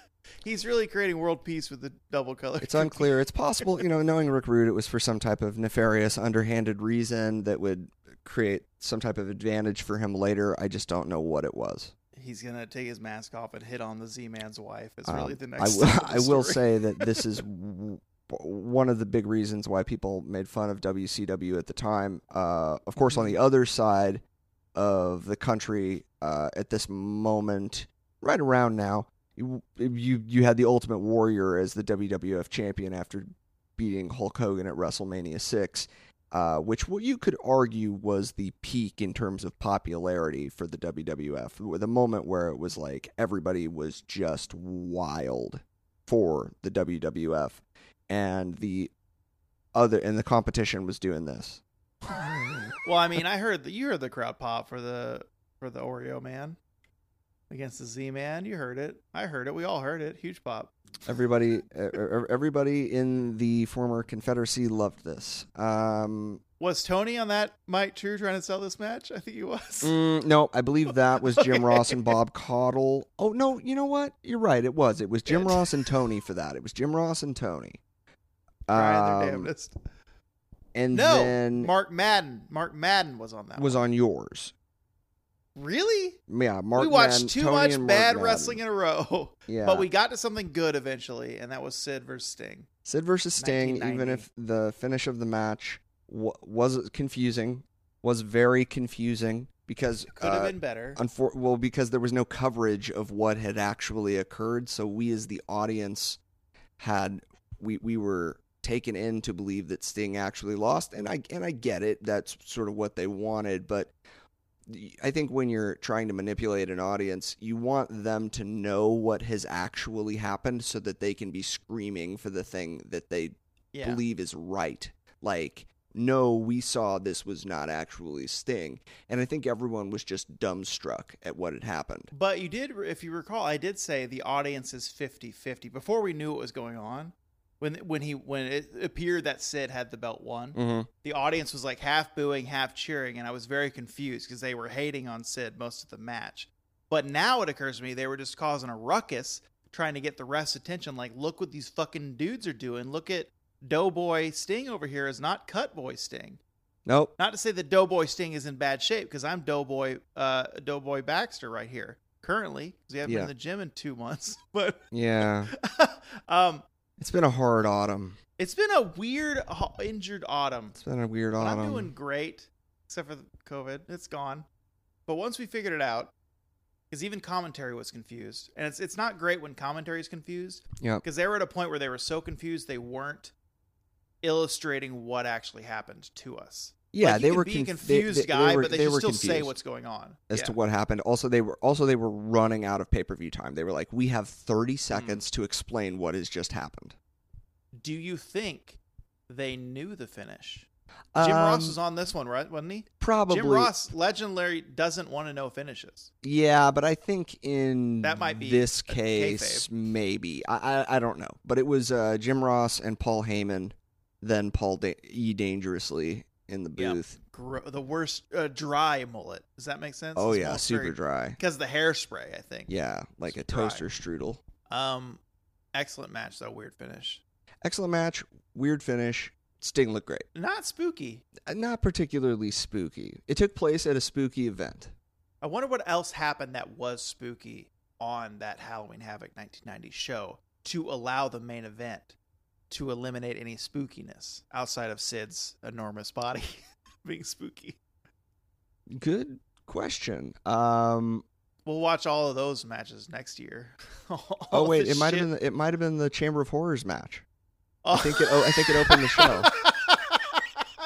He's really creating world peace with the double color. It's unclear. It's possible, you know, knowing Rick Rude, it was for some type of nefarious, underhanded reason that would create some type of advantage for him later. I just don't know what it was. He's gonna take his mask off and hit on the Z Man's wife. It's Um, really the next. step of the I will say that this is one of the big reasons why people made fun of WCW at the time. Uh, of course, on the Mm-hmm. other side of the country uh, at this moment, right around now, you, you had the Ultimate Warrior as the WWF champion after beating Hulk Hogan at WrestleMania six. Uh, which what you could argue was the peak in terms of popularity for the WWF, the moment where it was like everybody was just wild for the WWF, and the other and the competition was doing this. Well, I mean, I heard that you heard the crowd pop for the for the Oreo man against the Z Man. You heard it. I heard it. We all heard it. Huge pop. Everybody, everybody in the former Confederacy loved this. Um, Was Tony on that Mike True trying to sell this match? I think he was. mm, no, I believe that was Jim Okay. Ross and Bob Caudle. Oh no, you know what? You're right. It was. It was Jim. Ross and Tony for that. It was Jim Ross and Tony. Their Um, damnedest. and No, then Mark Madden. Mark Madden was on that. was one. on yours. Really. Yeah, Mark. we watched Madden- too Tony much bad Madden. wrestling in a row, Yeah, but we got to something good eventually, and that was Sid versus Sting. Sid versus Sting. Even if the finish of the match w- was confusing, was very confusing because Could have uh, been better. Unfor- well, because there was no coverage of what had actually occurred, so we as the audience had we we were taken in to believe that Sting actually lost, and I and I get it. That's sort of what they wanted, but I think when you're trying to manipulate an audience, you want them to know what has actually happened, so that they can be screaming for the thing that they yeah. believe is right. Like, no, we saw this was not actually Sting. And I think everyone was just dumbstruck at what had happened. But you did, if you recall, I did say the audience is 50 50 before we knew what was going on. When, when he when it appeared that Sid had the belt won, Mm-hmm. the audience was like half booing, half cheering, and I was very confused because they were hating on Sid most of the match. But now it occurs to me they were just causing a ruckus, trying to get the ref's attention. Like, look what these fucking dudes are doing. Look at Doughboy Sting over here is not Cutboy Sting. Nope. Not to say that Doughboy Sting is in bad shape because I'm Doughboy uh, Doughboy Baxter right here currently because we haven't been in the gym in two months. But Yeah. um, It's been a hard autumn. it's been a weird injured autumn. It's been a weird But autumn. I'm doing great, except for the COVID. It's gone. But once we figured it out, because even commentary was confused, and it's it's not great when commentary is confused. Yeah. Because they were at a point where they were so confused they weren't illustrating what actually happened to us. Yeah, Like, they were be conf- a confused they, they, guy, they were, but they, they should were still say what's going on as Yeah. to what happened. Also, they were also they were running out of pay per view time. They were like, "We have Hmm. 30 seconds to explain what has just happened." Do you think they knew the finish? Jim Ross Um, was on this one, right? Wasn't he? probably. Jim Ross, legendary, doesn't want to know finishes. Yeah, but I think in That might be this case, kayfabe. maybe I, I I don't know, but it was uh, Jim Ross and Paul Heyman, then Paul da- E dangerously in the booth. Gro- the worst uh, dry mullet. Does that make sense? Oh yeah, super very, dry. Because the hairspray, I think. Yeah, like a It's dry. toaster strudel. Um, excellent match though. Weird finish. Excellent match, weird finish. Sting looked great. Not spooky. Uh, Not particularly spooky. It took place at a spooky event. I wonder what else happened that was spooky on that Halloween Havoc 1990 show to allow the main event to eliminate any spookiness outside of Sid's enormous body being spooky. Good question. Um. We'll watch all of those matches next year. Oh wait, it might have been the, it might have been the Chamber of Horrors match. Oh. I think it. Oh, I think it opened the show.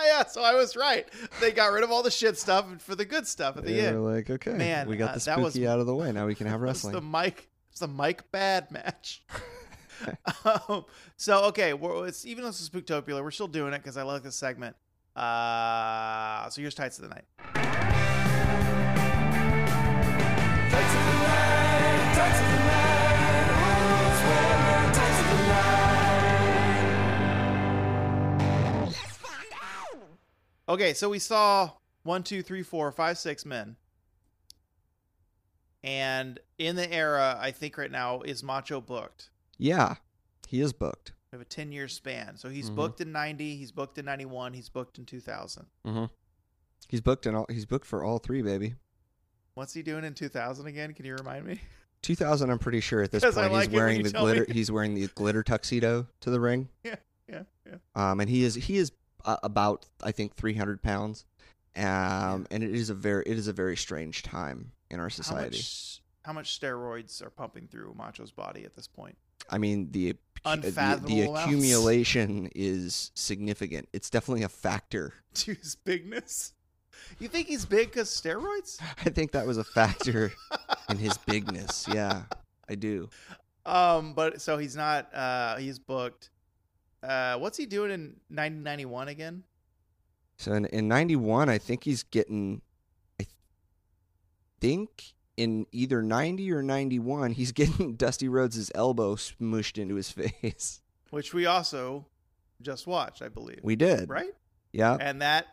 yeah, so I was right. They got rid of all the shit stuff for the good stuff at the They end. like, okay, Man, we got uh, the that was- spooky out of the way. Now we can have wrestling. the. Mike. It's the Mike Bad match. um, so okay, well, it's even though it's Spooktopia, we're still doing it because I like this segment. Uh, so here's tights of the night? Okay, so we saw one, two, three, four, five, six men. And in the era, I think right now is Macho booked. Yeah, he is booked. We have a 10 year span. So he's Mhm. booked in 90, he's booked in 91, he's booked in 2000. Mm-hmm. He's booked in all. He's booked for all three, baby. What's he doing in 2000 again? Can you remind me? 2000. I'm pretty sure at this point like he's wearing the tell me. glitter. He's wearing the glitter tuxedo to the ring. Yeah, yeah, yeah. Um, and he is he is uh, about I think 300 pounds. Um, and it is a very it is a very strange time in our How society. much, how much steroids are pumping through Macho's body at this point? I mean the the, the amounts. accumulation is significant. It's definitely a factor. To his bigness? You think he's big because steroids? I think that was a factor in his bigness. Yeah, I do. Um, but so he's not. Uh, he's booked. Uh, what's he doing in 1991 again? So in, in 91, I think he's getting, I think in either 90 or 91, he's getting Dusty Rhodes' elbow smooshed into his face. Which we also just watched, I believe. We did. right, Yeah. and that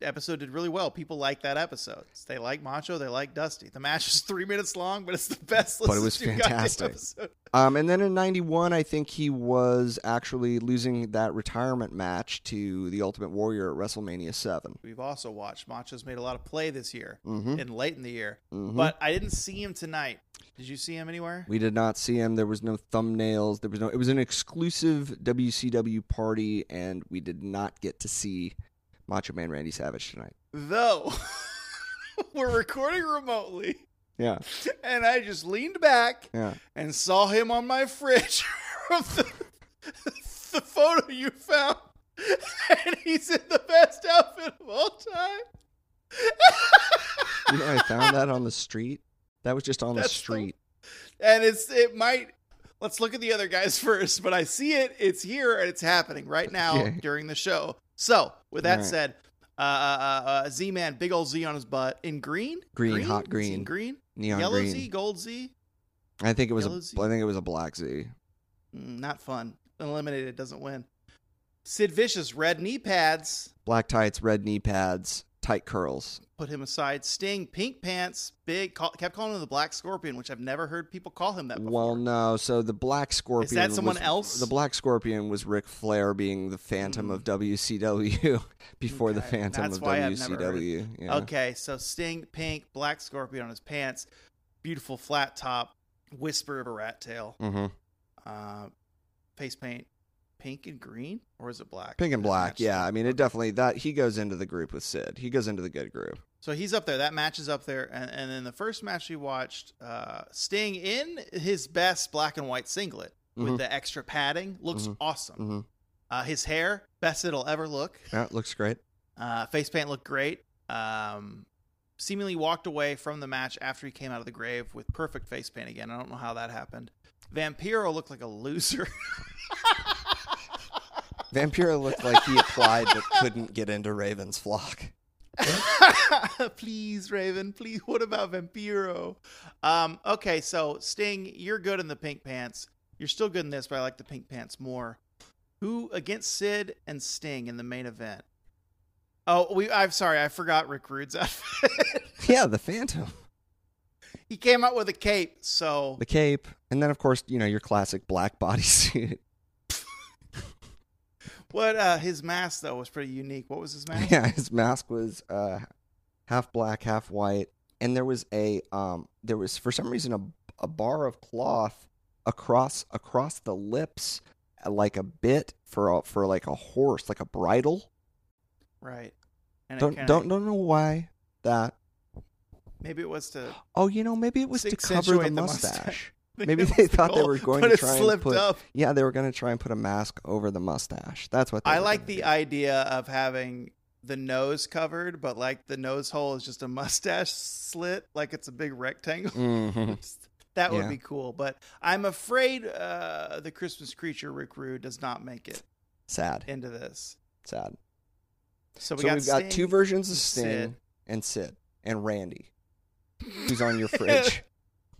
episode did really well. People like that episode. They like Macho. They like Dusty. The match was three minutes long, but it's the best. But it was listened to goddamn fantastic. Um, and then in 91, I think he was actually losing that retirement match to the Ultimate Warrior at WrestleMania 7. We've also watched Macho's made a lot of play this year Mm-hmm. and late in the year, Mhm. but I didn't see him tonight. Did you see him anywhere? We did not see him. There was no thumbnails. There was no. It was an exclusive WCW party, and we did not get to see Macho Man Randy Savage tonight. Though we're recording remotely, Yeah, and I just leaned back yeah. and saw him on my fridge from the, the photo you found. And he's in the best outfit of all time. You know, I found that on the street. That was just on the That's so- street. and it's it might let's look at the other guys first but i see it it's here and it's happening right now during the show so with that Alright. said uh, uh, uh, z-man big old z on his butt in green Green, hot green. green Neon yellow green. z gold z I think it was Yellow a. Z. I think it was a black Z. Mm, not fun eliminated doesn't win sid vicious red knee pads Black tights, red knee pads, tight curls. put him aside sting pink pants big call, kept calling him the black scorpion which i've never heard people call him that before Well, no. So the Black Scorpion. is that someone was- else? The Black Scorpion was Ric Flair being the Phantom of WCW before the Hmm. Phantom that's of why I've never heard WCW. Yeah. Okay, so Sting, pink, black scorpion on his pants, beautiful flat top, whisper of a rat tail, mm-hmm. uh, face paint, pink and green, or is it black? Pink and black. Yeah. I mean, it definitely that he goes into the group with Sid. He goes into the good group. So he's up there. That match is up there, and, and then the first match we watched, uh, Sting in his best black and white singlet with the extra padding looks Mhm. awesome. hmm Uh, his hair, best it'll ever look. Yeah, it looks great. Uh, face paint looked great. Um, seemingly walked away from the match after he came out of the grave with perfect face paint again. I don't know how that happened. Vampiro looked like a loser. Vampiro looked like he applied but couldn't get into Raven's flock. please, Raven. Please. What about Vampiro? Um, okay, so Sting, you're good in the pink pants. You're still good in this, but I like the pink pants more. Who against Sid and Sting in the main event? Oh, we. I'm sorry, I forgot Rick Rude's outfit. Yeah, the Phantom, he came out with a cape, so the cape, and then of course you know your classic black bodysuit. What? Uh, his mask though was pretty unique. What was his mask? Yeah, his mask was uh, half black, half white, and there was a um, there was for some reason a a bar of cloth across across the lips, uh, like a bit for a, for like a horse, like a bridle. Right. And Don't kinda- don't don't know why that. Maybe it was to Oh, you know, maybe it was to cover the the mustache. Maybe they thought they were going to try and put. up. Yeah, they were going to try and put a mask over the mustache. That's what they I like the do. idea of having the nose covered, but like the nose hole is just a mustache slit, like it's a big rectangle. Mhm. that would be cool, but I'm afraid uh, the Christmas creature Rick Rude does not make it Sad, into this. sad. So we so got we've got two versions of Sting Sid. and Sid and Randy, who's on your fridge.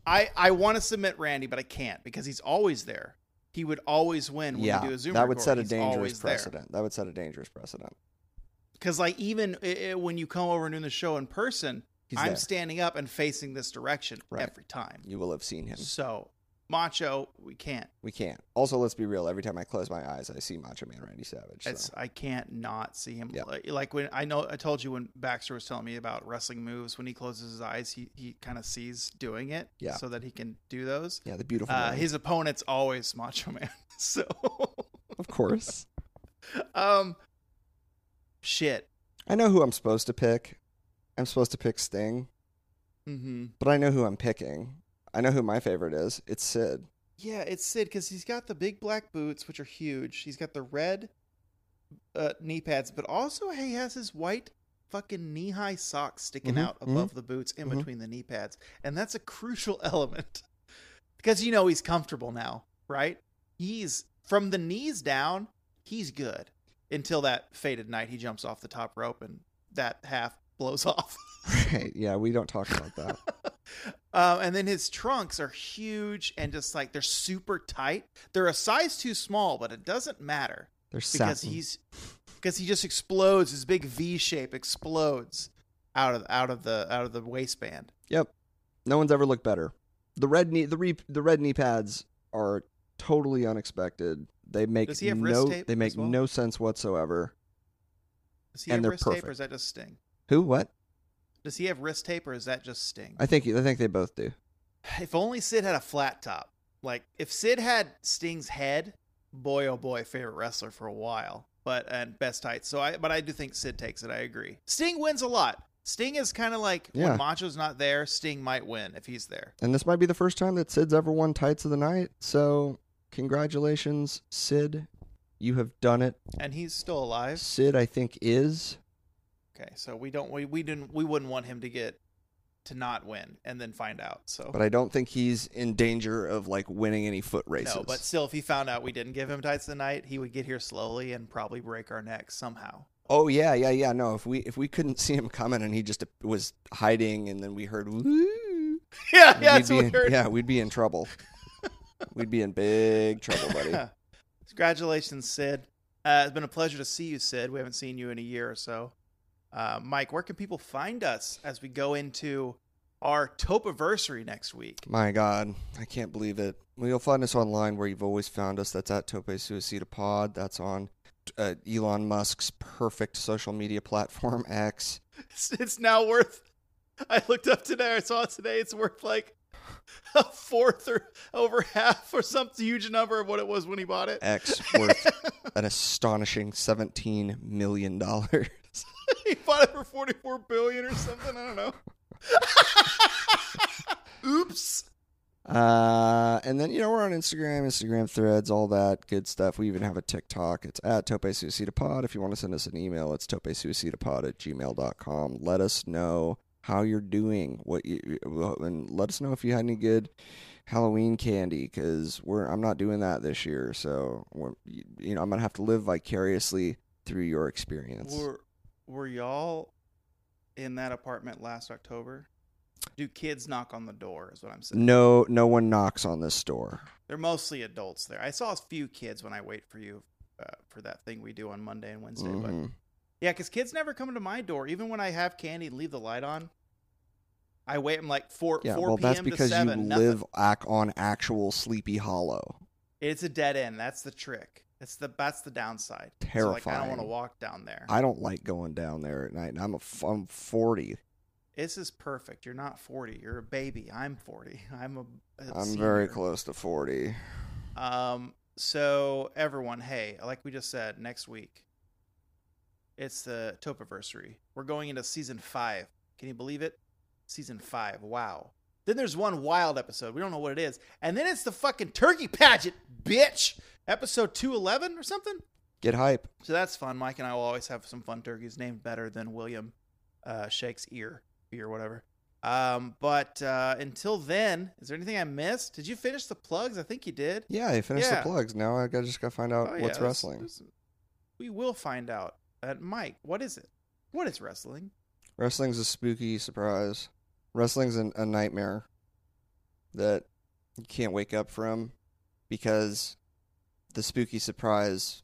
I I want to submit Randy, but I can't because he's always there. He would always win when yeah, we do a Zoom. that would set a. He's dangerous always there. precedent. That would set a dangerous precedent. Because like even i i when you come over and do the show in person, He's I'm there. standing up and facing this direction Right. every time. You will have seen him. So Macho, we can't. We can't. Also, let's be real. Every time I close my eyes, I see Macho Man Randy Savage. It's So. I can't not see him. Yeah. Like, like when I know I told you when Baxter was telling me about wrestling moves. When he closes his eyes, he he kind of sees doing it. Yeah. So that he can do those. Yeah, the beautiful. Uh, his opponent's always Macho Man. So, of course. um, shit. I know who I'm supposed to pick. I'm supposed to pick Sting, Mm-hmm. but I know who I'm picking. I know who my favorite is. It's Sid. Yeah, it's Sid because he's got the big black boots, which are huge. He's got the red uh, knee pads, but also he has his white fucking knee high socks sticking Mhm, out above the boots in mhm. between the knee pads. And that's a crucial element because you know he's comfortable now, right? He's from the knees down, he's good until that faded night he jumps off the top rope and that half blows off. Right. Yeah, we don't talk about that. um, and then his trunks are huge and just like they're super tight. They're a size too small, but it doesn't matter They're because satin. he's because he just explodes. His big V shape explodes out of out of the out of the waistband. Yep. No one's ever looked better. The red knee the re, the red knee pads are totally unexpected. They make Does he have wrist no tape they make well? no sense whatsoever. Does he And have wrist tape or is that just Sting? Who? What? Does he have wrist tape or is that just Sting? I think I think they both do. If only Sid had a flat top. Like if Sid had Sting's head, boy oh boy, favorite wrestler for a while. But and best tights. So I but I do think Sid takes it. I agree. Sting wins a lot. Sting is kind of like Yeah. when Macho's not there, Sting might win if he's there. And this might be the first time that Sid's ever won Tights of the Night. So, congratulations, Sid. You have done it. And he's still alive. Sid, I think, is. Okay, so we don't we, we didn't we wouldn't want him to get to not win and then find out. So But I don't think he's in danger of like winning any foot races. no, but still, if he found out we didn't give him tights tonight, he would get here slowly and probably break our necks somehow. oh yeah, yeah, yeah. No, if we if we couldn't see him coming and he just was hiding and then we heard woo, yeah, yeah, be in, yeah, we'd be in trouble. we'd be in big trouble, buddy. Congratulations, Sid. Uh, it's been a pleasure to see you, Sid. We haven't seen you in a year or so. Uh, Mike, where can people find us as we go into our Topiversary next week? My God, I can't believe it. Well, you'll find us online where you've always found us. That's at Tope Suicida Pod. That's on uh, Elon Musk's perfect social media platform, X. It's, it's now worth. I looked up today. I saw it today. It's worth like a fourth or over half or some huge number of what it was when he bought it. X worth an astonishing $17 million. he bought it for forty-four billion or something. I don't know. Oops. Uh, and then, you know, we're on Instagram, Instagram threads, all that good stuff. We even have a TikTok. It's at Tope Suicida Pod. If you want to send us an email, it's topesuicidapod at gmail.com. Let us know how you're doing, what you, and let us know if you had any good Halloween candy because we're, I'm not doing that this year. So, we're, you know, I'm going to have to live vicariously through your experience. Were Were y'all in that apartment last October? Do kids knock on the door? Is what I'm saying. No, no one knocks on this door. They're mostly adults there. I saw a few kids when I wait for you uh, for that thing we do on Monday and Wednesday. But Mhm. yeah, because kids never come to my door. Even when I have candy and leave the light on, I wait. I'm like four Yeah, four well, p.m. that's because seven. you nothing. live ac- on actual Sleepy Hollow. It's a dead end. That's the trick. It's the that's the downside. So, like, I don't want to walk down there. I don't like going down there at night. And I'm a I'm 40. this is perfect. You're not 40. You're a baby. I'm 40. I'm a. a I'm very close to 40. Um. So everyone, hey, like we just said, next week, it's the Topiversary. We're going into season five. Can you believe it? Season five. Wow. Then there's one wild episode. We don't know what it is, and then it's the fucking turkey pageant, bitch. Episode two eleven or something. Get hype. So that's fun. Mike and I will always have some fun turkeys named better than William uh, Shake's ear, ear, whatever. Um, but uh, until then, is there anything I missed? Did you finish the plugs? I think you did. Yeah, I finished Yeah. the plugs. Now I gotta just gotta find out Oh, what's this- wrestling. we will find out. Uh, Mike, what is it? What is wrestling? Wrestling's a spooky surprise. Wrestling's an, a nightmare that you can't wake up from because the spooky surprise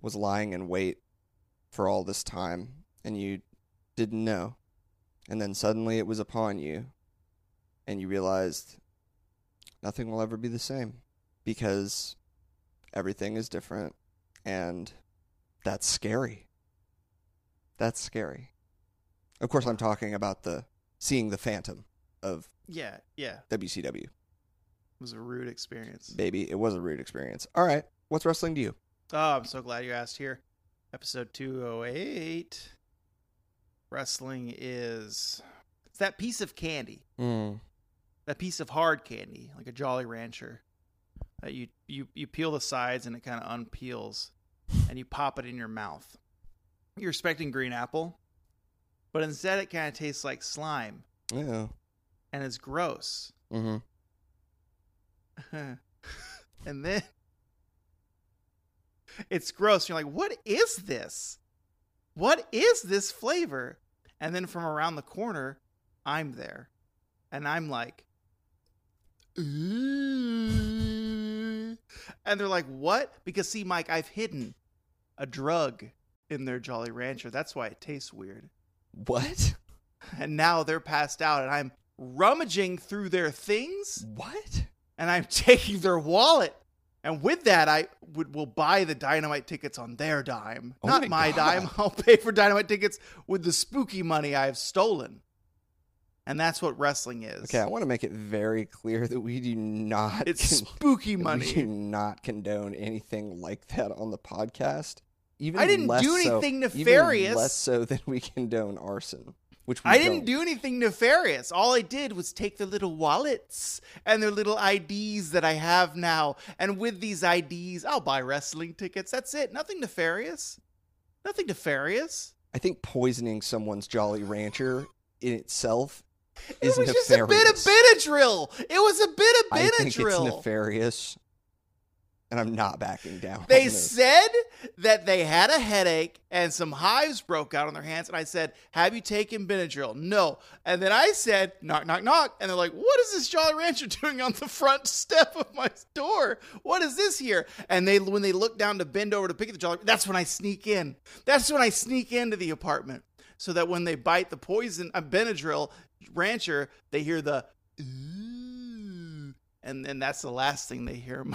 was lying in wait for all this time and you didn't know. And then suddenly it was upon you and you realized nothing will ever be the same because everything is different and that's scary. That's scary. Of course, I'm talking about the seeing the phantom of Yeah, yeah. WCW. Was a rude experience. Baby, it was a rude experience. All right, what's wrestling to you? Oh, I'm so glad you asked here. Episode 208. Wrestling is it's that piece of candy, Mm. that piece of hard candy, like a Jolly Rancher. That you you you peel the sides and it kind of unpeels, and you pop it in your mouth. You're expecting green apple, but instead it kind of tastes like slime Yeah. and it's gross. Mm-hmm. and then it's gross. You're like, what is this? What is this flavor? And then from around the corner, I'm there. And I'm like, "Ooh." and they're like, what? Because see, Mike, I've hidden a drug in their Jolly Rancher. That's why it tastes weird. What? And now they're passed out, and I'm rummaging through their things What? And I'm taking their wallet. And with that, I would will buy the dynamite tickets on their dime, Oh not my my, dime. I'll pay for dynamite tickets with the spooky money I've stolen, and that's what wrestling is. Okay, I want to make it very clear that we do not. it's con- spooky money. We do not condone anything like that on the podcast. even I didn't do so- anything even nefarious. less so than we condone arson, which I didn't don't. do anything nefarious. All I did was take their little wallets and their little IDs that I have now. And with these IDs, I'll buy wrestling tickets. That's it. Nothing nefarious. Nothing nefarious. I think poisoning someone's Jolly Rancher in itself It is was nefarious. just a bit of Benadryl. It was a bit of a drill. I think it's nefarious, and I'm not backing down. They said that they had a headache and some hives broke out on their hands. And I said, Have you taken Benadryl? No. And then I said, Knock, knock, knock. And they're like, What is this Jolly Rancher doing on the front step of my door? What is this here? And they, when they look down to bend over to pick up the Jolly, that's when I sneak in. That's when I sneak into the apartment so that when they bite the poison, uh, Benadryl Rancher, they hear the. And then that's the last thing they hear.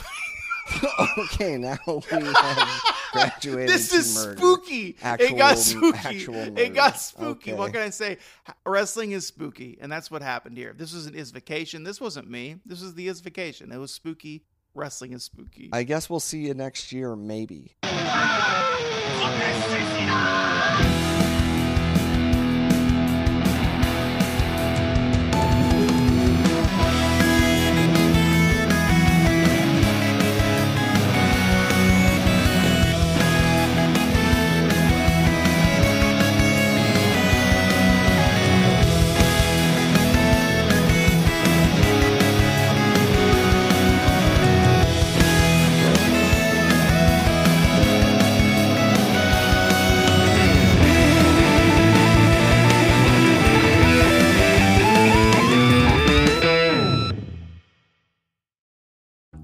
okay, now we have graduated. this to is murder. spooky. Actual- it got spooky. it got spooky. What can I say? Wrestling is spooky, and that's what happened here. This was an is vacation. This wasn't me. This was the is vacation. It was spooky. Wrestling is spooky. I guess we'll see you next year, maybe.